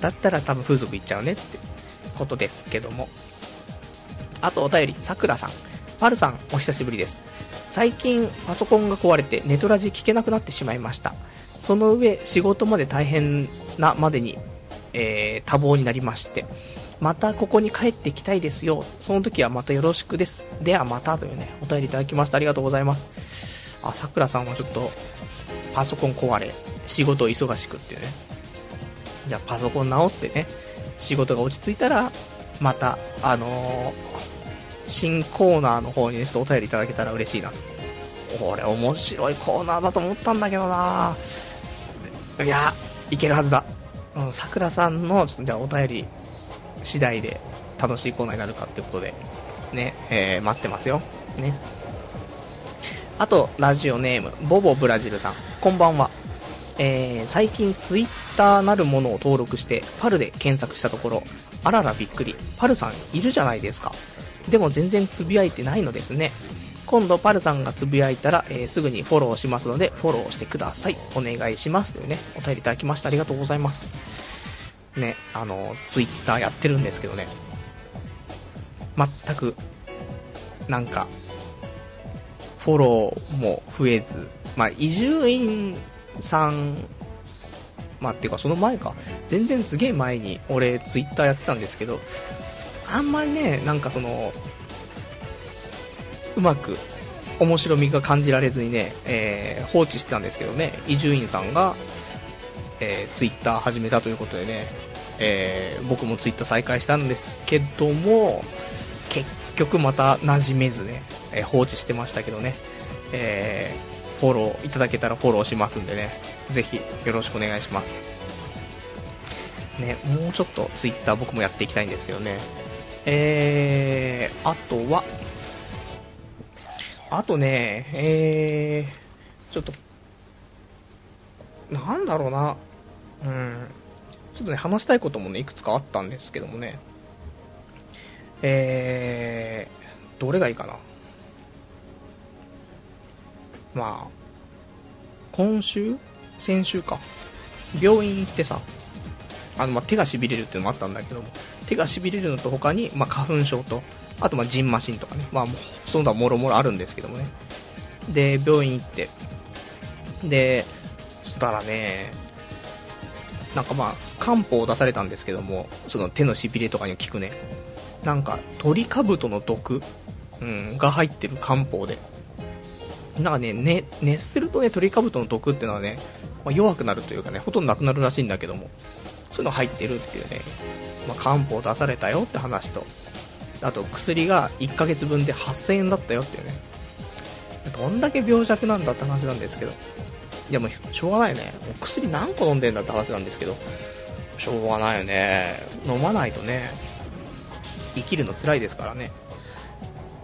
だったら多分風俗行っちゃうねってことですけども。あとお便り、さくらさん。パルさん、お久しぶりです。最近パソコンが壊れてネトラジ聞けなくなってしまいました。その上、仕事まで大変なまでに、えー、多忙になりまして、またここに帰ってきたいですよ。その時はまたよろしくです。ではまたというね、お便りいただきましたありがとうございます。あ、さくらさんはちょっと、パソコン壊れ、仕事忙しくっていうね。じゃあパソコン直ってね、仕事が落ち着いたら、また、あのー、新コーナーの方に、ね、ちょっとお便りいただけたら嬉しいな。これ面白いコーナーだと思ったんだけどないや、いけるはずだ。うん、桜さんの、じゃあお便り次第で楽しいコーナーになるかってことで、ね、えー、待ってますよ。ね。あと、ラジオネーム、ボボブラジルさん、こんばんは。えー、最近ツイッターなるものを登録して、パルで検索したところ、あららびっくり、パルさんいるじゃないですか。でも全然つぶやいてないのですね。今度パルさんがつぶやいたら、えー、すぐにフォローしますので、フォローしてください。お願いします。というね、お便りいただきました。ありがとうございます。ね、あの、ツイッターやってるんですけどね、全く、なんか、フォローも増えず、まあ、移住院さん、まあ、っていうかその前か、全然すげえ前に俺ツイッターやってたんですけど、あんまりね、なんかその、うまく面白みが感じられずにね、えー、放置してたんですけどね、伊集院さんが、えー、ツイッター始めたということでね、えー、僕もツイッター再開したんですけども、結局また馴染めずね、えー、放置してましたけどね、えー、フォローいただけたらフォローしますんでね、ぜひよろしくお願いします。ね、もうちょっとツイッター僕もやっていきたいんですけどね。えー、あとは、あとね、えー、ちょっと、なんだろうな、うん、ちょっとね、話したいこともね、いくつかあったんですけどもね、えー、どれがいいかな。まあ、今週？先週か。病院行ってさ、あの、まあ、手が痺れるっていうのもあったんだけども、手が痺れるのと他に、まあ、花粉症と、あとまあジンマシンとかね、まあ、その他もろもろあるんですけどもね。で、病院行って、で、そしたらね、なんかまあ、漢方を出されたんですけども、その手のしびれとかに効くね、なんかトリカブトの毒、うん、が入ってる漢方で、なんかね、ね熱するとね、トリカブトの毒っていうのはね、まあ、弱くなるというかね、ほとんどなくなるらしいんだけども、そういうの入ってるっていうね、まあ、漢方出されたよって話と、あと薬が1ヶ月分で8000円だったよっていうね。どんだけ病弱なんだって話なんですけど。いやもうしょうがないね。お薬何個飲んでんだって話なんですけど、しょうがないよね。飲まないとね、生きるの辛いですからね。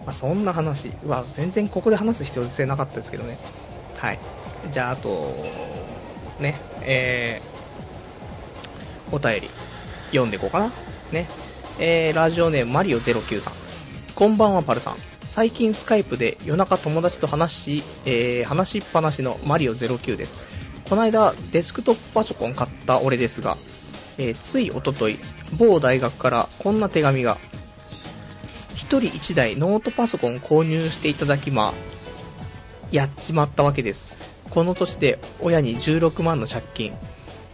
まあ、そんな話は全然ここで話す必要性なかったですけどね。はい。じゃあ、あと、ね、えー、お便り読んでいこうかな。ね。えー、ラジオネームマリオ09さん。こんばんは、パルさん。最近スカイプで夜中友達と話し、えー、話しっぱなしのマリオ09です。この間、デスクトップパソコン買った俺ですが、えー、ついおととい、某大学からこんな手紙が、1人1台ノートパソコン購入していただきま、やっちまったわけです。この年で親に16万の借金、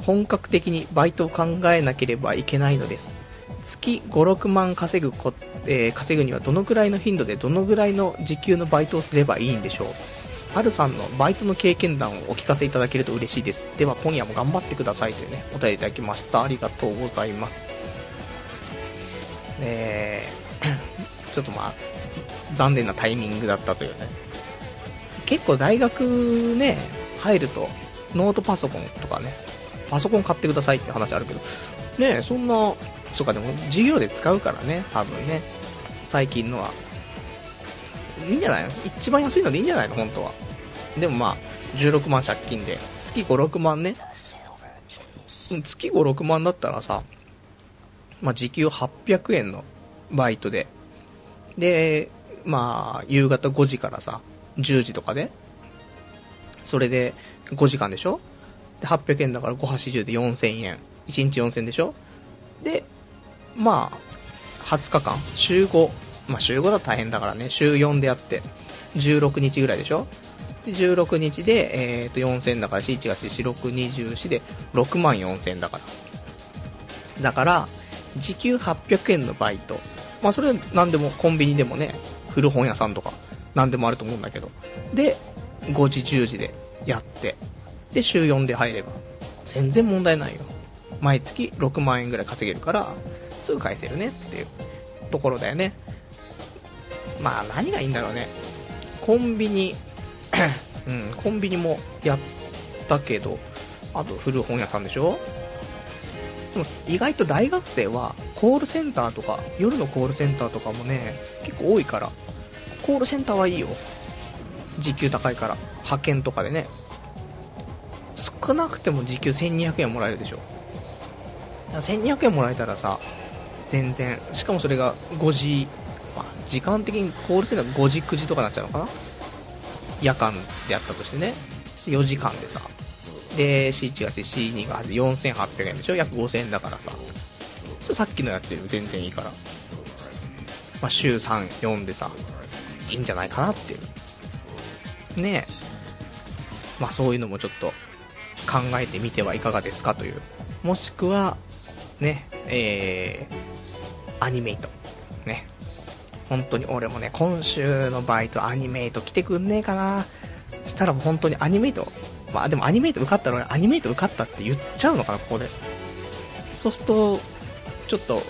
本格的にバイトを考えなければいけないのです。月5、6万稼ぐこ、えー、稼ぐにはどのくらいの頻度でどのぐらいの時給のバイトをすればいいんでしょう？はるさんのバイトの経験談をお聞かせいただけると嬉しいです。では今夜も頑張ってくださいというね、お便りいただきました。ありがとうございます。えー、ちょっとまあ、残念なタイミングだったというね。結構大学ね、入ると、ノートパソコンとかね、パソコン買ってくださいって話あるけど、ねそんなそうか、でも授業で使うからね、多分ね。最近のは。いいんじゃないの？一番安いのでいいんじゃないの？本当は。でもまあ、16万借金で、月5、6万ね。月5、6万だったらさ、まあ時給800円のバイトで、で、まあ、夕方5時からさ、10時とかで、それで5時間でしょ？で、800円だから5、80で4000円。1日4000でしょ？で、まあ、20日間、週5、まあ週5だと大変だからね、週4でやって、16日ぐらいでしょ？で16日で、えー、と4000だから、4、1が4、4、6、24で6万4000だから。だから、時給800円のバイト。まあそれは何でもコンビニでもね、古本屋さんとか何でもあると思うんだけど。で、5時、10時でやって、で、週4で入れば、全然問題ないよ。毎月6万円ぐらい稼げるから、すぐ返せるねっていうところだよね。まあ何がいいんだろうね。コンビニ、うん、コンビニもやったけど、あと古本屋さんでしょでも意外と大学生はコールセンターとか、夜のコールセンターとかもね、結構多いから、コールセンターはいいよ。時給高いから、派遣とかでね。少なくても時給1200円もらえるでしょ。1200円もらえたらさ、全然、しかもそれが5時、時間的にコールセンター5時、9時とかになっちゃうのかな？夜間でやったとしてね、4時間でさ、で、C1 が C2 が4800円でしょ？約5000円だからさ、さっきのやつより全然いいから、まあ、週3、4でさ、いいんじゃないかなっていう。ねえ。まあそういうのもちょっと考えてみてはいかがですかという。もしくは、ね、えー、アニメイト。ね。本当に俺もね、今週のバイトアニメイト来てくんねえかな。したらもう本当にアニメイト、まあでもアニメイト受かったら俺アニメイト受かったって言っちゃうのかな、ここで。そうすると、ちょっと、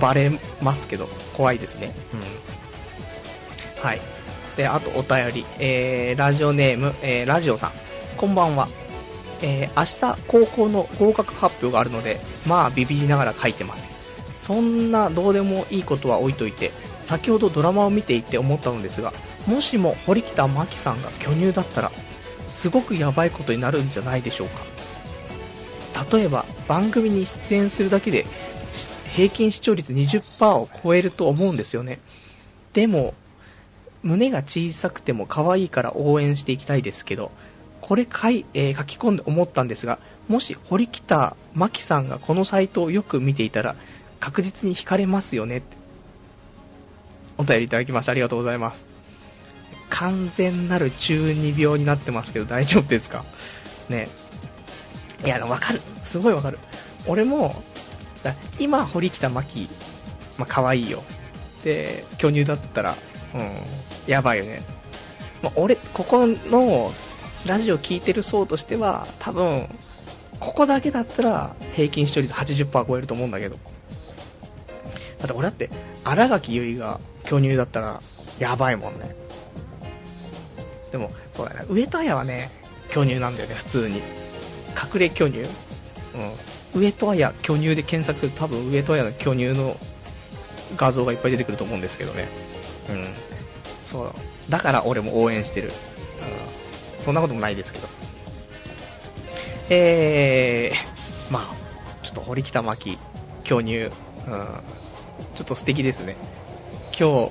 バレますけど、怖いですね。うん。はい。で、あとお便り、えー、ラジオネーム、えー、ラジオさん。こんばんは。えー、明日高校の合格発表があるので、まあビビりながら書いてます。そんなどうでもいいことは置いといて、先ほどドラマを見ていて思ったのですが、もしも堀北真希さんが巨乳だったら、すごくヤバいことになるんじゃないでしょうか。例えば、番組に出演するだけで、平均視聴率20%を超えると思うんですよね。でも、胸が小さくても可愛いから応援していきたいですけど、これ書い、えー、書き込んで思ったんですが、もし堀北真希さんがこのサイトをよく見ていたら、確実に惹かれますよねって。お便りいただきましてありがとうございます。完全なる中二病になってますけど大丈夫ですか？ね。いや、わかる。すごいわかる。俺も、今、堀北真希、まあ、可愛いよ。で、巨乳だったら、うん、やばいよね。まあ、俺、ここのラジオ聴いてる層としては、多分、ここだけだったら平均視聴率80%超えると思うんだけど。だって俺だって、新垣結衣が巨乳だったら、やばいもんね。でも、そうだね、上戸彩はね、巨乳なんだよね、普通に。隠れ巨乳。うん。上戸彩巨乳で検索すると多分上戸彩の巨乳の画像がいっぱい出てくると思うんですけどね。うん。そう。だから俺も応援してる。うん。そんなこともないですけど。えー、まあ、ちょっと堀北真希、巨乳、うん。ちょっと素敵ですね。今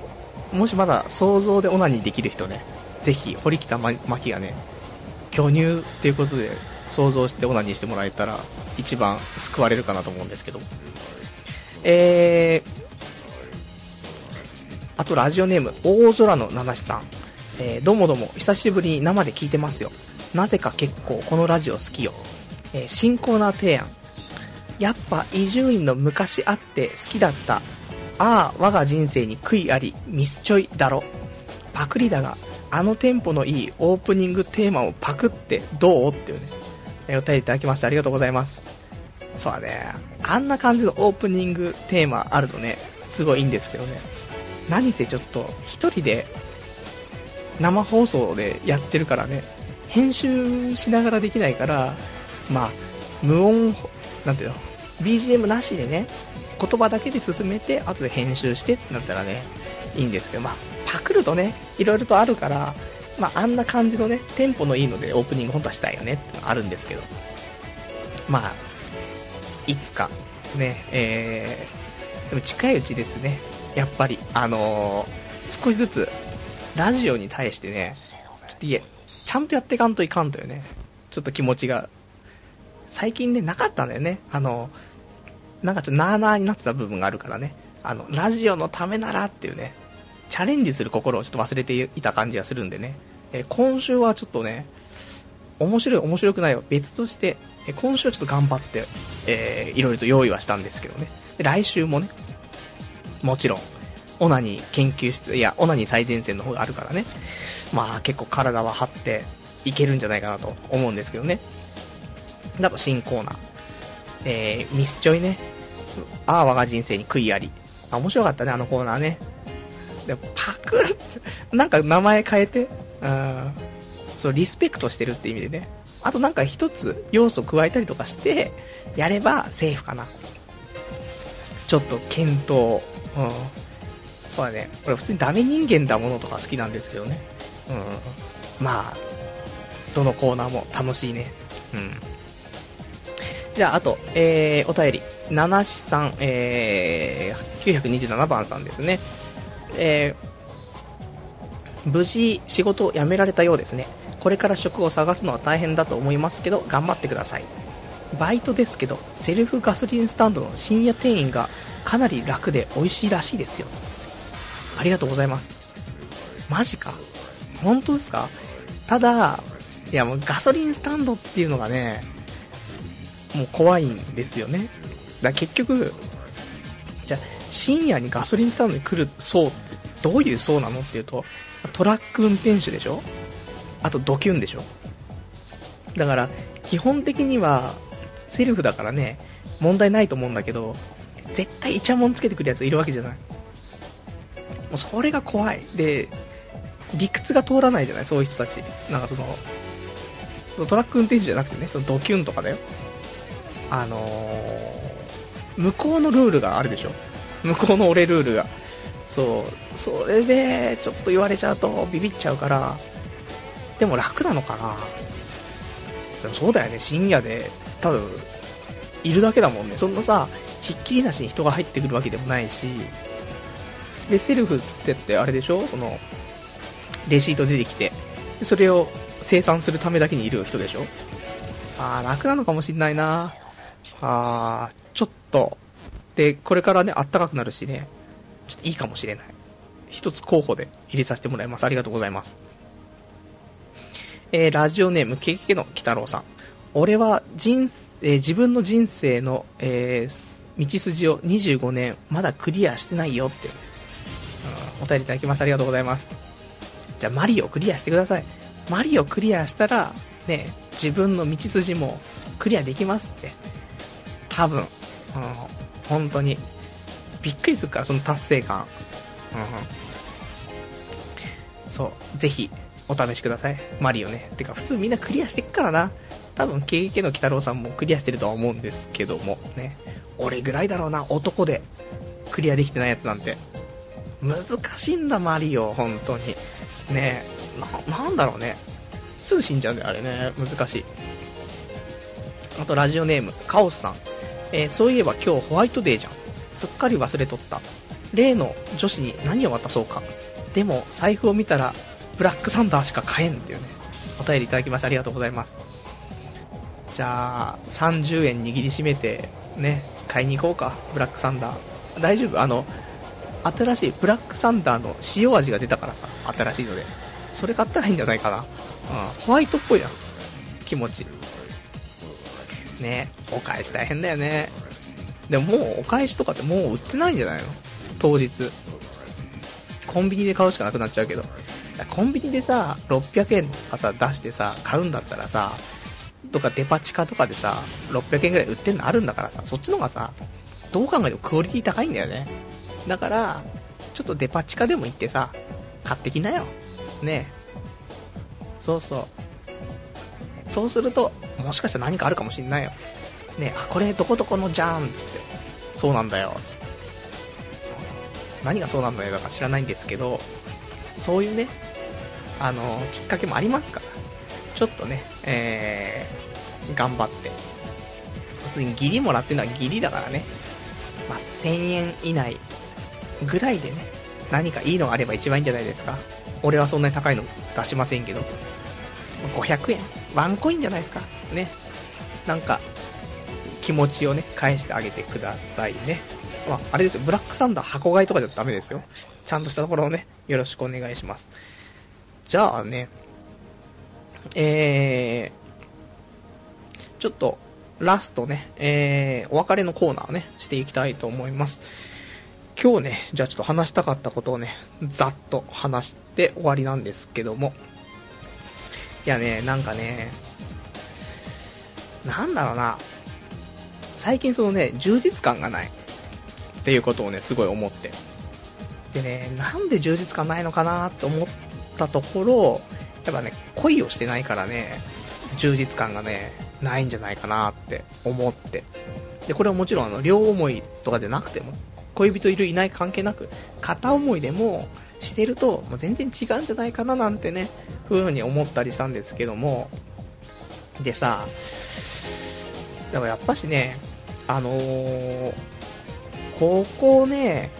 日、もしまだ想像でオナニーできる人ね、ぜひ堀北真希がね、巨乳っていうことで想像してオナニーしてもらえたら一番救われるかなと思うんですけど。えー、あとラジオネーム、大空の七七さん。えー、どうもどうも、久しぶりに生で聞いてますよ。なぜか結構このラジオ好きよ。えー、新コーナー提案。やっぱ伊集院の昔あって好きだった。ああ、我が人生に悔いあり、ミスチョイだろ。パクリだが、あのテンポのいいオープニングテーマをパクってどうっていうね、お便りいただきましてありがとうございます。そうだね、あんな感じのオープニングテーマあるとね、すごいいいんですけどね。何せちょっと、一人で、生放送でやってるからね、編集しながらできないから、まあ、無音、なんていうの、BGM なしでね、言葉だけで進めて、後で編集してってなったらね、いいんですけど、まあ、パクるとね、いろいろとあるから、まあ、あんな感じのね、テンポのいいのでオープニング本当はしたいよねってのあるんですけど、まあ、いつか、ね、えー、でも近いうちですね、やっぱり、あのー、少しずつ、ラジオに対してね、ちょっといえ、ちゃんとやっていかんといかんというね、ちょっと気持ちが、最近ね、なかったんだよね。あの、なんかちょっとなーなーになってた部分があるからね、あの、ラジオのためならっていうね、チャレンジする心をちょっと忘れていた感じがするんでね、え、今週はちょっとね、面白い、面白くないは別として、え、今週はちょっと頑張って、えー、いろいろと用意はしたんですけどね。来週もね、もちろん、オナニー研究室、いや、オナニー最前線の方があるからね、まあ結構体は張っていけるんじゃないかなと思うんですけどね。だと新コーナー、えー、ミスチョイね、ああ、我が人生に悔いあり。あ、面白かったね、あのコーナーね。でパクッなんか名前変えて、うん、そう、リスペクトしてるって意味でね。あとなんか一つ要素加えたりとかして、やればセーフかな。ちょっと検討。うん。そうだね。俺普通にダメ人間だものとか好きなんですけどね。うん。まあ、どのコーナーも楽しいね。うん。じゃあ、あと、えー、お便り。七七さん、えー、927番さんですね。えー、無事仕事を辞められたようですね。これから職を探すのは大変だと思いますけど、頑張ってください。バイトですけど、セルフガソリンスタンドの深夜店員がかなり楽で美味しいらしいですよ。ありがとうございます。マジか本当ですか？ただ、いやもうガソリンスタンドっていうのがね、もう怖いんですよね。だ結局、じゃ深夜にガソリンスタンドに来る層ってどういう層なのっていうと、トラック運転手でしょ？あとドキュンでしょ？だから、基本的には、セルフだからね、問題ないと思うんだけど、絶対イチャモンつけてくるやついるわけじゃない。もうそれが怖い。で、理屈が通らないじゃない、そういう人たち。なんかその、トラック運転手じゃなくてね、そのドキュンとかだよ。あのー、向こうのルールがあるでしょ。向こうの俺ルールが。そう、それでちょっと言われちゃうとビビっちゃうから、でも楽なのかなそうだよね、深夜で、多分、いるだけだもんね。そんなさ、ひっきりなしに人が入ってくるわけでもないし、で、セルフつってってあれでしょ？その、レシート出てきて、それを生産するためだけにいる人でしょ？あー、楽なのかもしんないなあー、ちょっと、で、これからね、あったかくなるしね、ちょっといいかもしれない。一つ候補で入れさせてもらいます。ありがとうございます。えー、ラジオネーム、ケケケの鬼太郎さん。俺は人、えー、自分の人生の、えー、道筋を25年、まだクリアしてないよって、お便りいただきましてありがとうございます。じゃあ、マリオクリアしてください。マリオクリアしたら、ね、自分の道筋もクリアできますって。多分、うん、本当に。びっくりするから、その達成感。うん、そう、ぜひ、お試しください。マリオね。てか、普通みんなクリアしてっからな。多分、KK の鬼太郎さんもクリアしてるとは思うんですけども、ね。俺ぐらいだろうな、男で。クリアできてないやつなんて。難しいんだ、マリオ、本当に。ねな、なんだろうね。すぐ死んじゃうんだよ、あれね。難しい。あと、ラジオネーム、カオスさん。えー、そういえば今日ホワイトデーじゃん。すっかり忘れとった。例の女子に何を渡そうか。でも、財布を見たら、ブラックサンダーしか買えんっていうね。お便りいただきましてありがとうございます。じゃあ、30円握りしめて、ね、買いに行こうか、ブラックサンダー。大丈夫？あの、新しいブラックサンダーの塩味が出たからさ、新しいので。それ買ったらいいんじゃないかな。うん、ホワイトっぽいじゃん。気持ち。ね、お返し大変だよね。でももうお返しとかってもう売ってないんじゃないの？当日。コンビニで買うしかなくなっちゃうけど。コンビニでさ、600円とかさ、出してさ、買うんだったらさ、とかデパ地下とかでさ、600円ぐらい売ってんのあるんだからさ、そっちの方がさ、どう考えてもクオリティ高いんだよね。だから、ちょっとデパ地下でも行ってさ、買ってきなよ。ねそうそう。そうすると、もしかしたら何かあるかもしんないよ。ねあ、これどこどこのじゃんつって。そうなんだよ。つって。何がそうなんだよだか知らないんですけど、そういうね、あの、きっかけもありますから、ちょっとね、えー、頑張って。普通にギリもらってるのはギリだからね、まあ、1000円以内ぐらいでね、何かいいのがあれば一番いいんじゃないですか。俺はそんなに高いの出しませんけど。500円ワンコインじゃないですか。ね。なんか、気持ちをね、返してあげてくださいね。まあ、あれですよ、ブラックサンダー箱買いとかじゃダメですよ。ちゃんとしたところをね、よろしくお願いします。じゃあね、えー、ちょっと、ラストね、えー、お別れのコーナーをね、していきたいと思います。今日ね、じゃあちょっと話したかったことをね、ざっと話して終わりなんですけども。いやね、なんかね、なんだろうな、最近そのね、充実感がない。っていうことをね、すごい思って。でね、なんで充実感ないのかなと思ったところ、やっぱね、恋をしてないからね、充実感がね、ないんじゃないかなって思って。で、これはもちろんあの、両思いとかじゃなくても、恋人いるいない関係なく、片思いでもしてると、もう全然違うんじゃないかななんてね、ふうに思ったりしたんですけども、でさ、だからやっぱしね、あのー、ここね、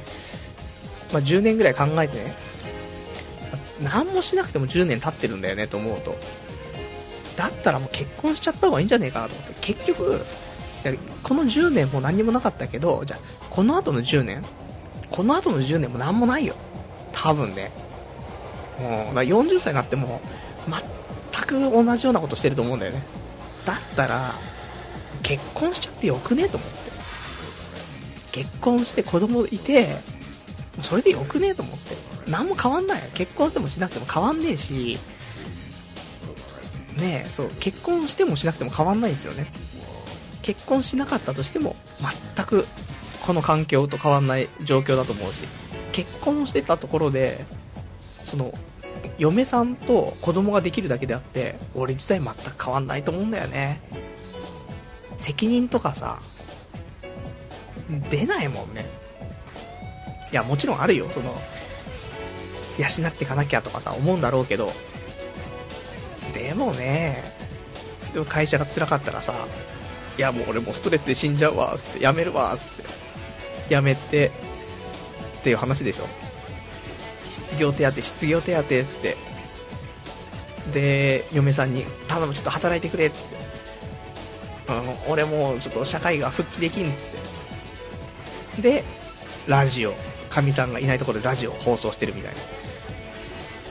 まあ、10年ぐらい考えてね、何もしなくても10年経ってるんだよねと思うと、だったらもう結婚しちゃった方がいいんじゃねえかなと思って、結局、この10年も何もなかったけど、じゃあ、この後の10年？この後の10年も何もないよ。多分ね。もう、だ40歳になっても、全く同じようなことしてると思うんだよね。だったら、結婚しちゃってよくね？えと思って。結婚して子供いて、それでよくね？えと思って。何も変わんない。結婚してもしなくても変わんねえし、ねえ、そう、結婚してもしなくても変わんないんですよね。結婚しなかったとしても、全くこの環境と変わんない状況だと思うし、結婚してたところで、その、嫁さんと子供ができるだけであって、俺自体全く変わんないと思うんだよね。責任とかさ、出ないもんね。いや、もちろんあるよ、その、養っていかなきゃとかさ、思うんだろうけど、でもね、会社が辛かったらさ、いやもう俺もうストレスで死んじゃうわっ、つって、やめるわっ、つって、やめて、っていう話でしょ。失業手当、失業手当っ、つって、で、嫁さんに、頼む、ちょっと働いてくれっ、つって、うん、俺もうちょっと社会が復帰できんっ、つって。で、ラジオ、かみさんがいないところでラジオ放送してるみたいな。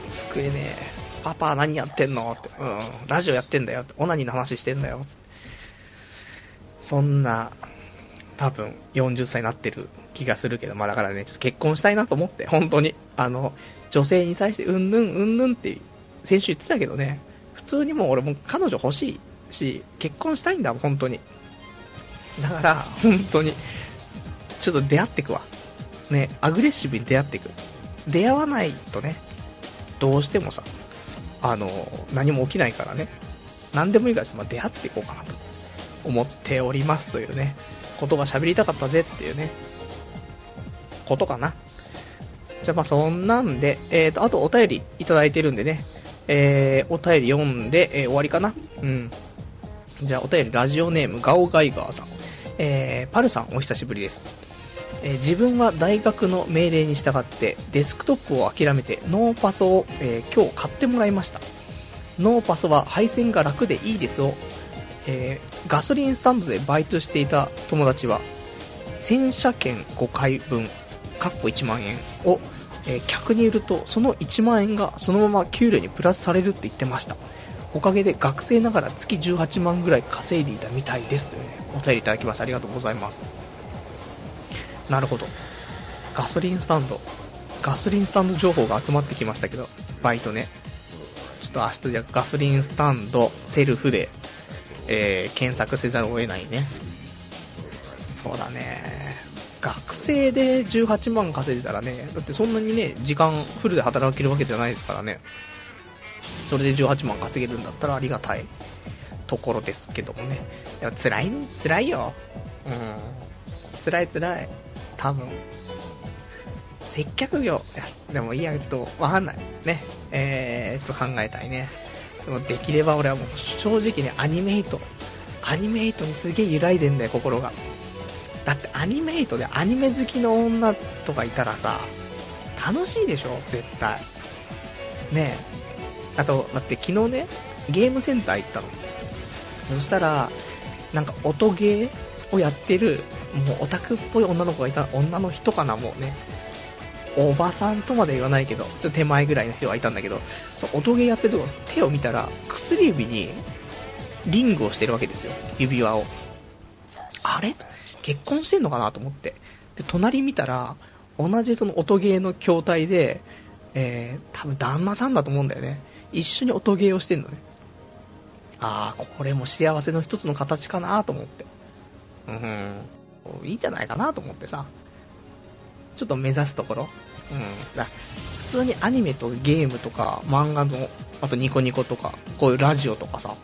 救えねえ。パパ何やってんの？って、うん、ラジオやってんだよって、オナニーの話してんだよつって。そんな、多分40歳になってる気がするけど、まあだからね、ちょっと結婚したいなと思って、本当に。あの、女性に対してうんぬんうんぬんって先週言ってたけどね、普通にもう俺も彼女欲しいし、結婚したいんだ、本当に。だから、本当に、ちょっと出会ってくわ。ね、アグレッシブに出会ってく。出会わないとね、どうしてもさ、あの、何も起きないからね、何でもいいから、まあ、出会っていこうかなと思っておりますというね、ことが喋りたかったぜっていうね、ことかな。じゃあまあそんなんで、えーと、あとお便りいただいてるんでね、えー、お便り読んで、えー、終わりかな。うん。じゃあお便りラジオネームガオガイガーさん。えー、パルさんお久しぶりです。えー、自分は大学の命令に従ってデスクトップを諦めてノーパソを、えー、今日買ってもらいました。ノーパソは配線が楽でいいですを、えー、ガソリンスタンドでバイトしていた友達は洗車券5回分、かっこ1万円を、えー、客に売るとその1万円がそのまま給料にプラスされるって言ってました。おかげで学生ながら月18万ぐらい稼いでいたみたいですというね、お便りいただきましてありがとうございます。なるほど。ガソリンスタンド。ガソリンスタンド情報が集まってきましたけど、バイトね。ちょっと明日じゃガソリンスタンドセルフで、えー、検索せざるを得ないね。そうだね。学生で18万稼いでたらね、だってそんなにね、時間フルで働けるわけじゃないですからね。それで18万稼げるんだったらありがたいところですけどもね。いや、辛い、辛いよ。うん。辛い辛い。多分。接客業。いや、でもいいや、ちょっとわかんない。ね。えー、ちょっと考えたいね。そのできれば俺はもう正直ね、アニメイト。アニメイトにすげえ揺らいでんだよ、心が。だってアニメイトでアニメ好きの女とかいたらさ、楽しいでしょ、絶対。ねえ。あと、だって昨日ね、ゲームセンター行ったの。そしたら、なんか音ゲーをやってる、もうオタクっぽい女の子がいた、女の人かな、もうね。おばさんとまで言わないけど、ちょっと手前ぐらいの人がいたんだけど、その音ゲーやってるとこ手を見たら、薬指にリングをしてるわけですよ、指輪を。あれ？結婚してんのかなと思って。で、隣見たら、同じその音ゲーの筐体で、えー、多分旦那さんだと思うんだよね。一緒に音ゲーをしてんのね。ああ、これも幸せの一つの形かなと思って。うん、いいんじゃないかなと思ってさ。ちょっと目指すところ。うん。だ普通にアニメとゲームとか漫画の、あとニコニコとか、こういうラジオとかさ、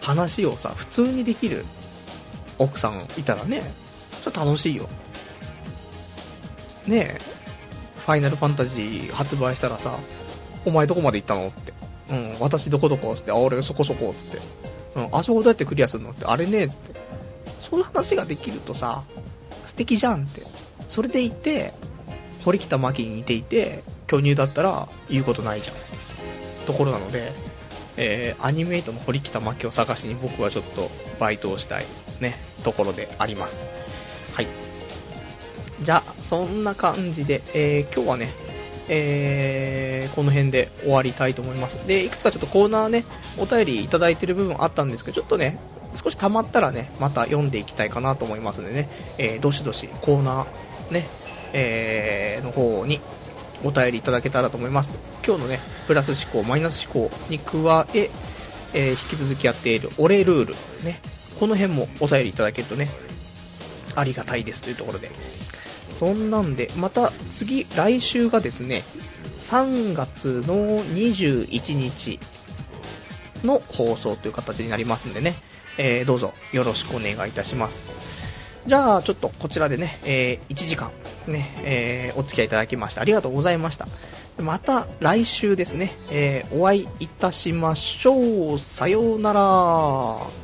話をさ、普通にできる奥さんいたらね、ちょっと楽しいよ。ねえ、ファイナルファンタジー発売したらさ、お前どこまで行ったのって。うん、私どこどこって、あ、俺そこそこって。うん、あそこどうやってクリアするのって、あれねって。そういう話ができるとさ、素敵じゃんって。それでいて、堀北真希に似ていて、巨乳だったら言うことないじゃん。ところなので、えー、アニメイトの堀北真希を探しに僕はちょっとバイトをしたいね、ところであります。はい。じゃあ、そんな感じで、えー、今日はね、えー、この辺で終わりたいと思います。で、いくつかちょっとコーナーね、お便りいただいてる部分あったんですけど、ちょっとね、少し溜まったらね、また読んでいきたいかなと思いますのでね、えー、どしどしコーナーね、えー、の方にお便りいただけたらと思います。今日のね、プラス思考、マイナス思考に加え、えー、引き続きやっているお礼ルール、ね、この辺もお便りいただけるとね、ありがたいですというところで、そんなんで、また次、来週がですね、3月の21日の放送という形になりますんでね、えー、どうぞよろしくお願いいたします。じゃあ、ちょっとこちらでね、えー、1時間、ね、えー、お付き合いいただきましてありがとうございました。また来週ですね、えー、お会いいたしましょう。さようなら。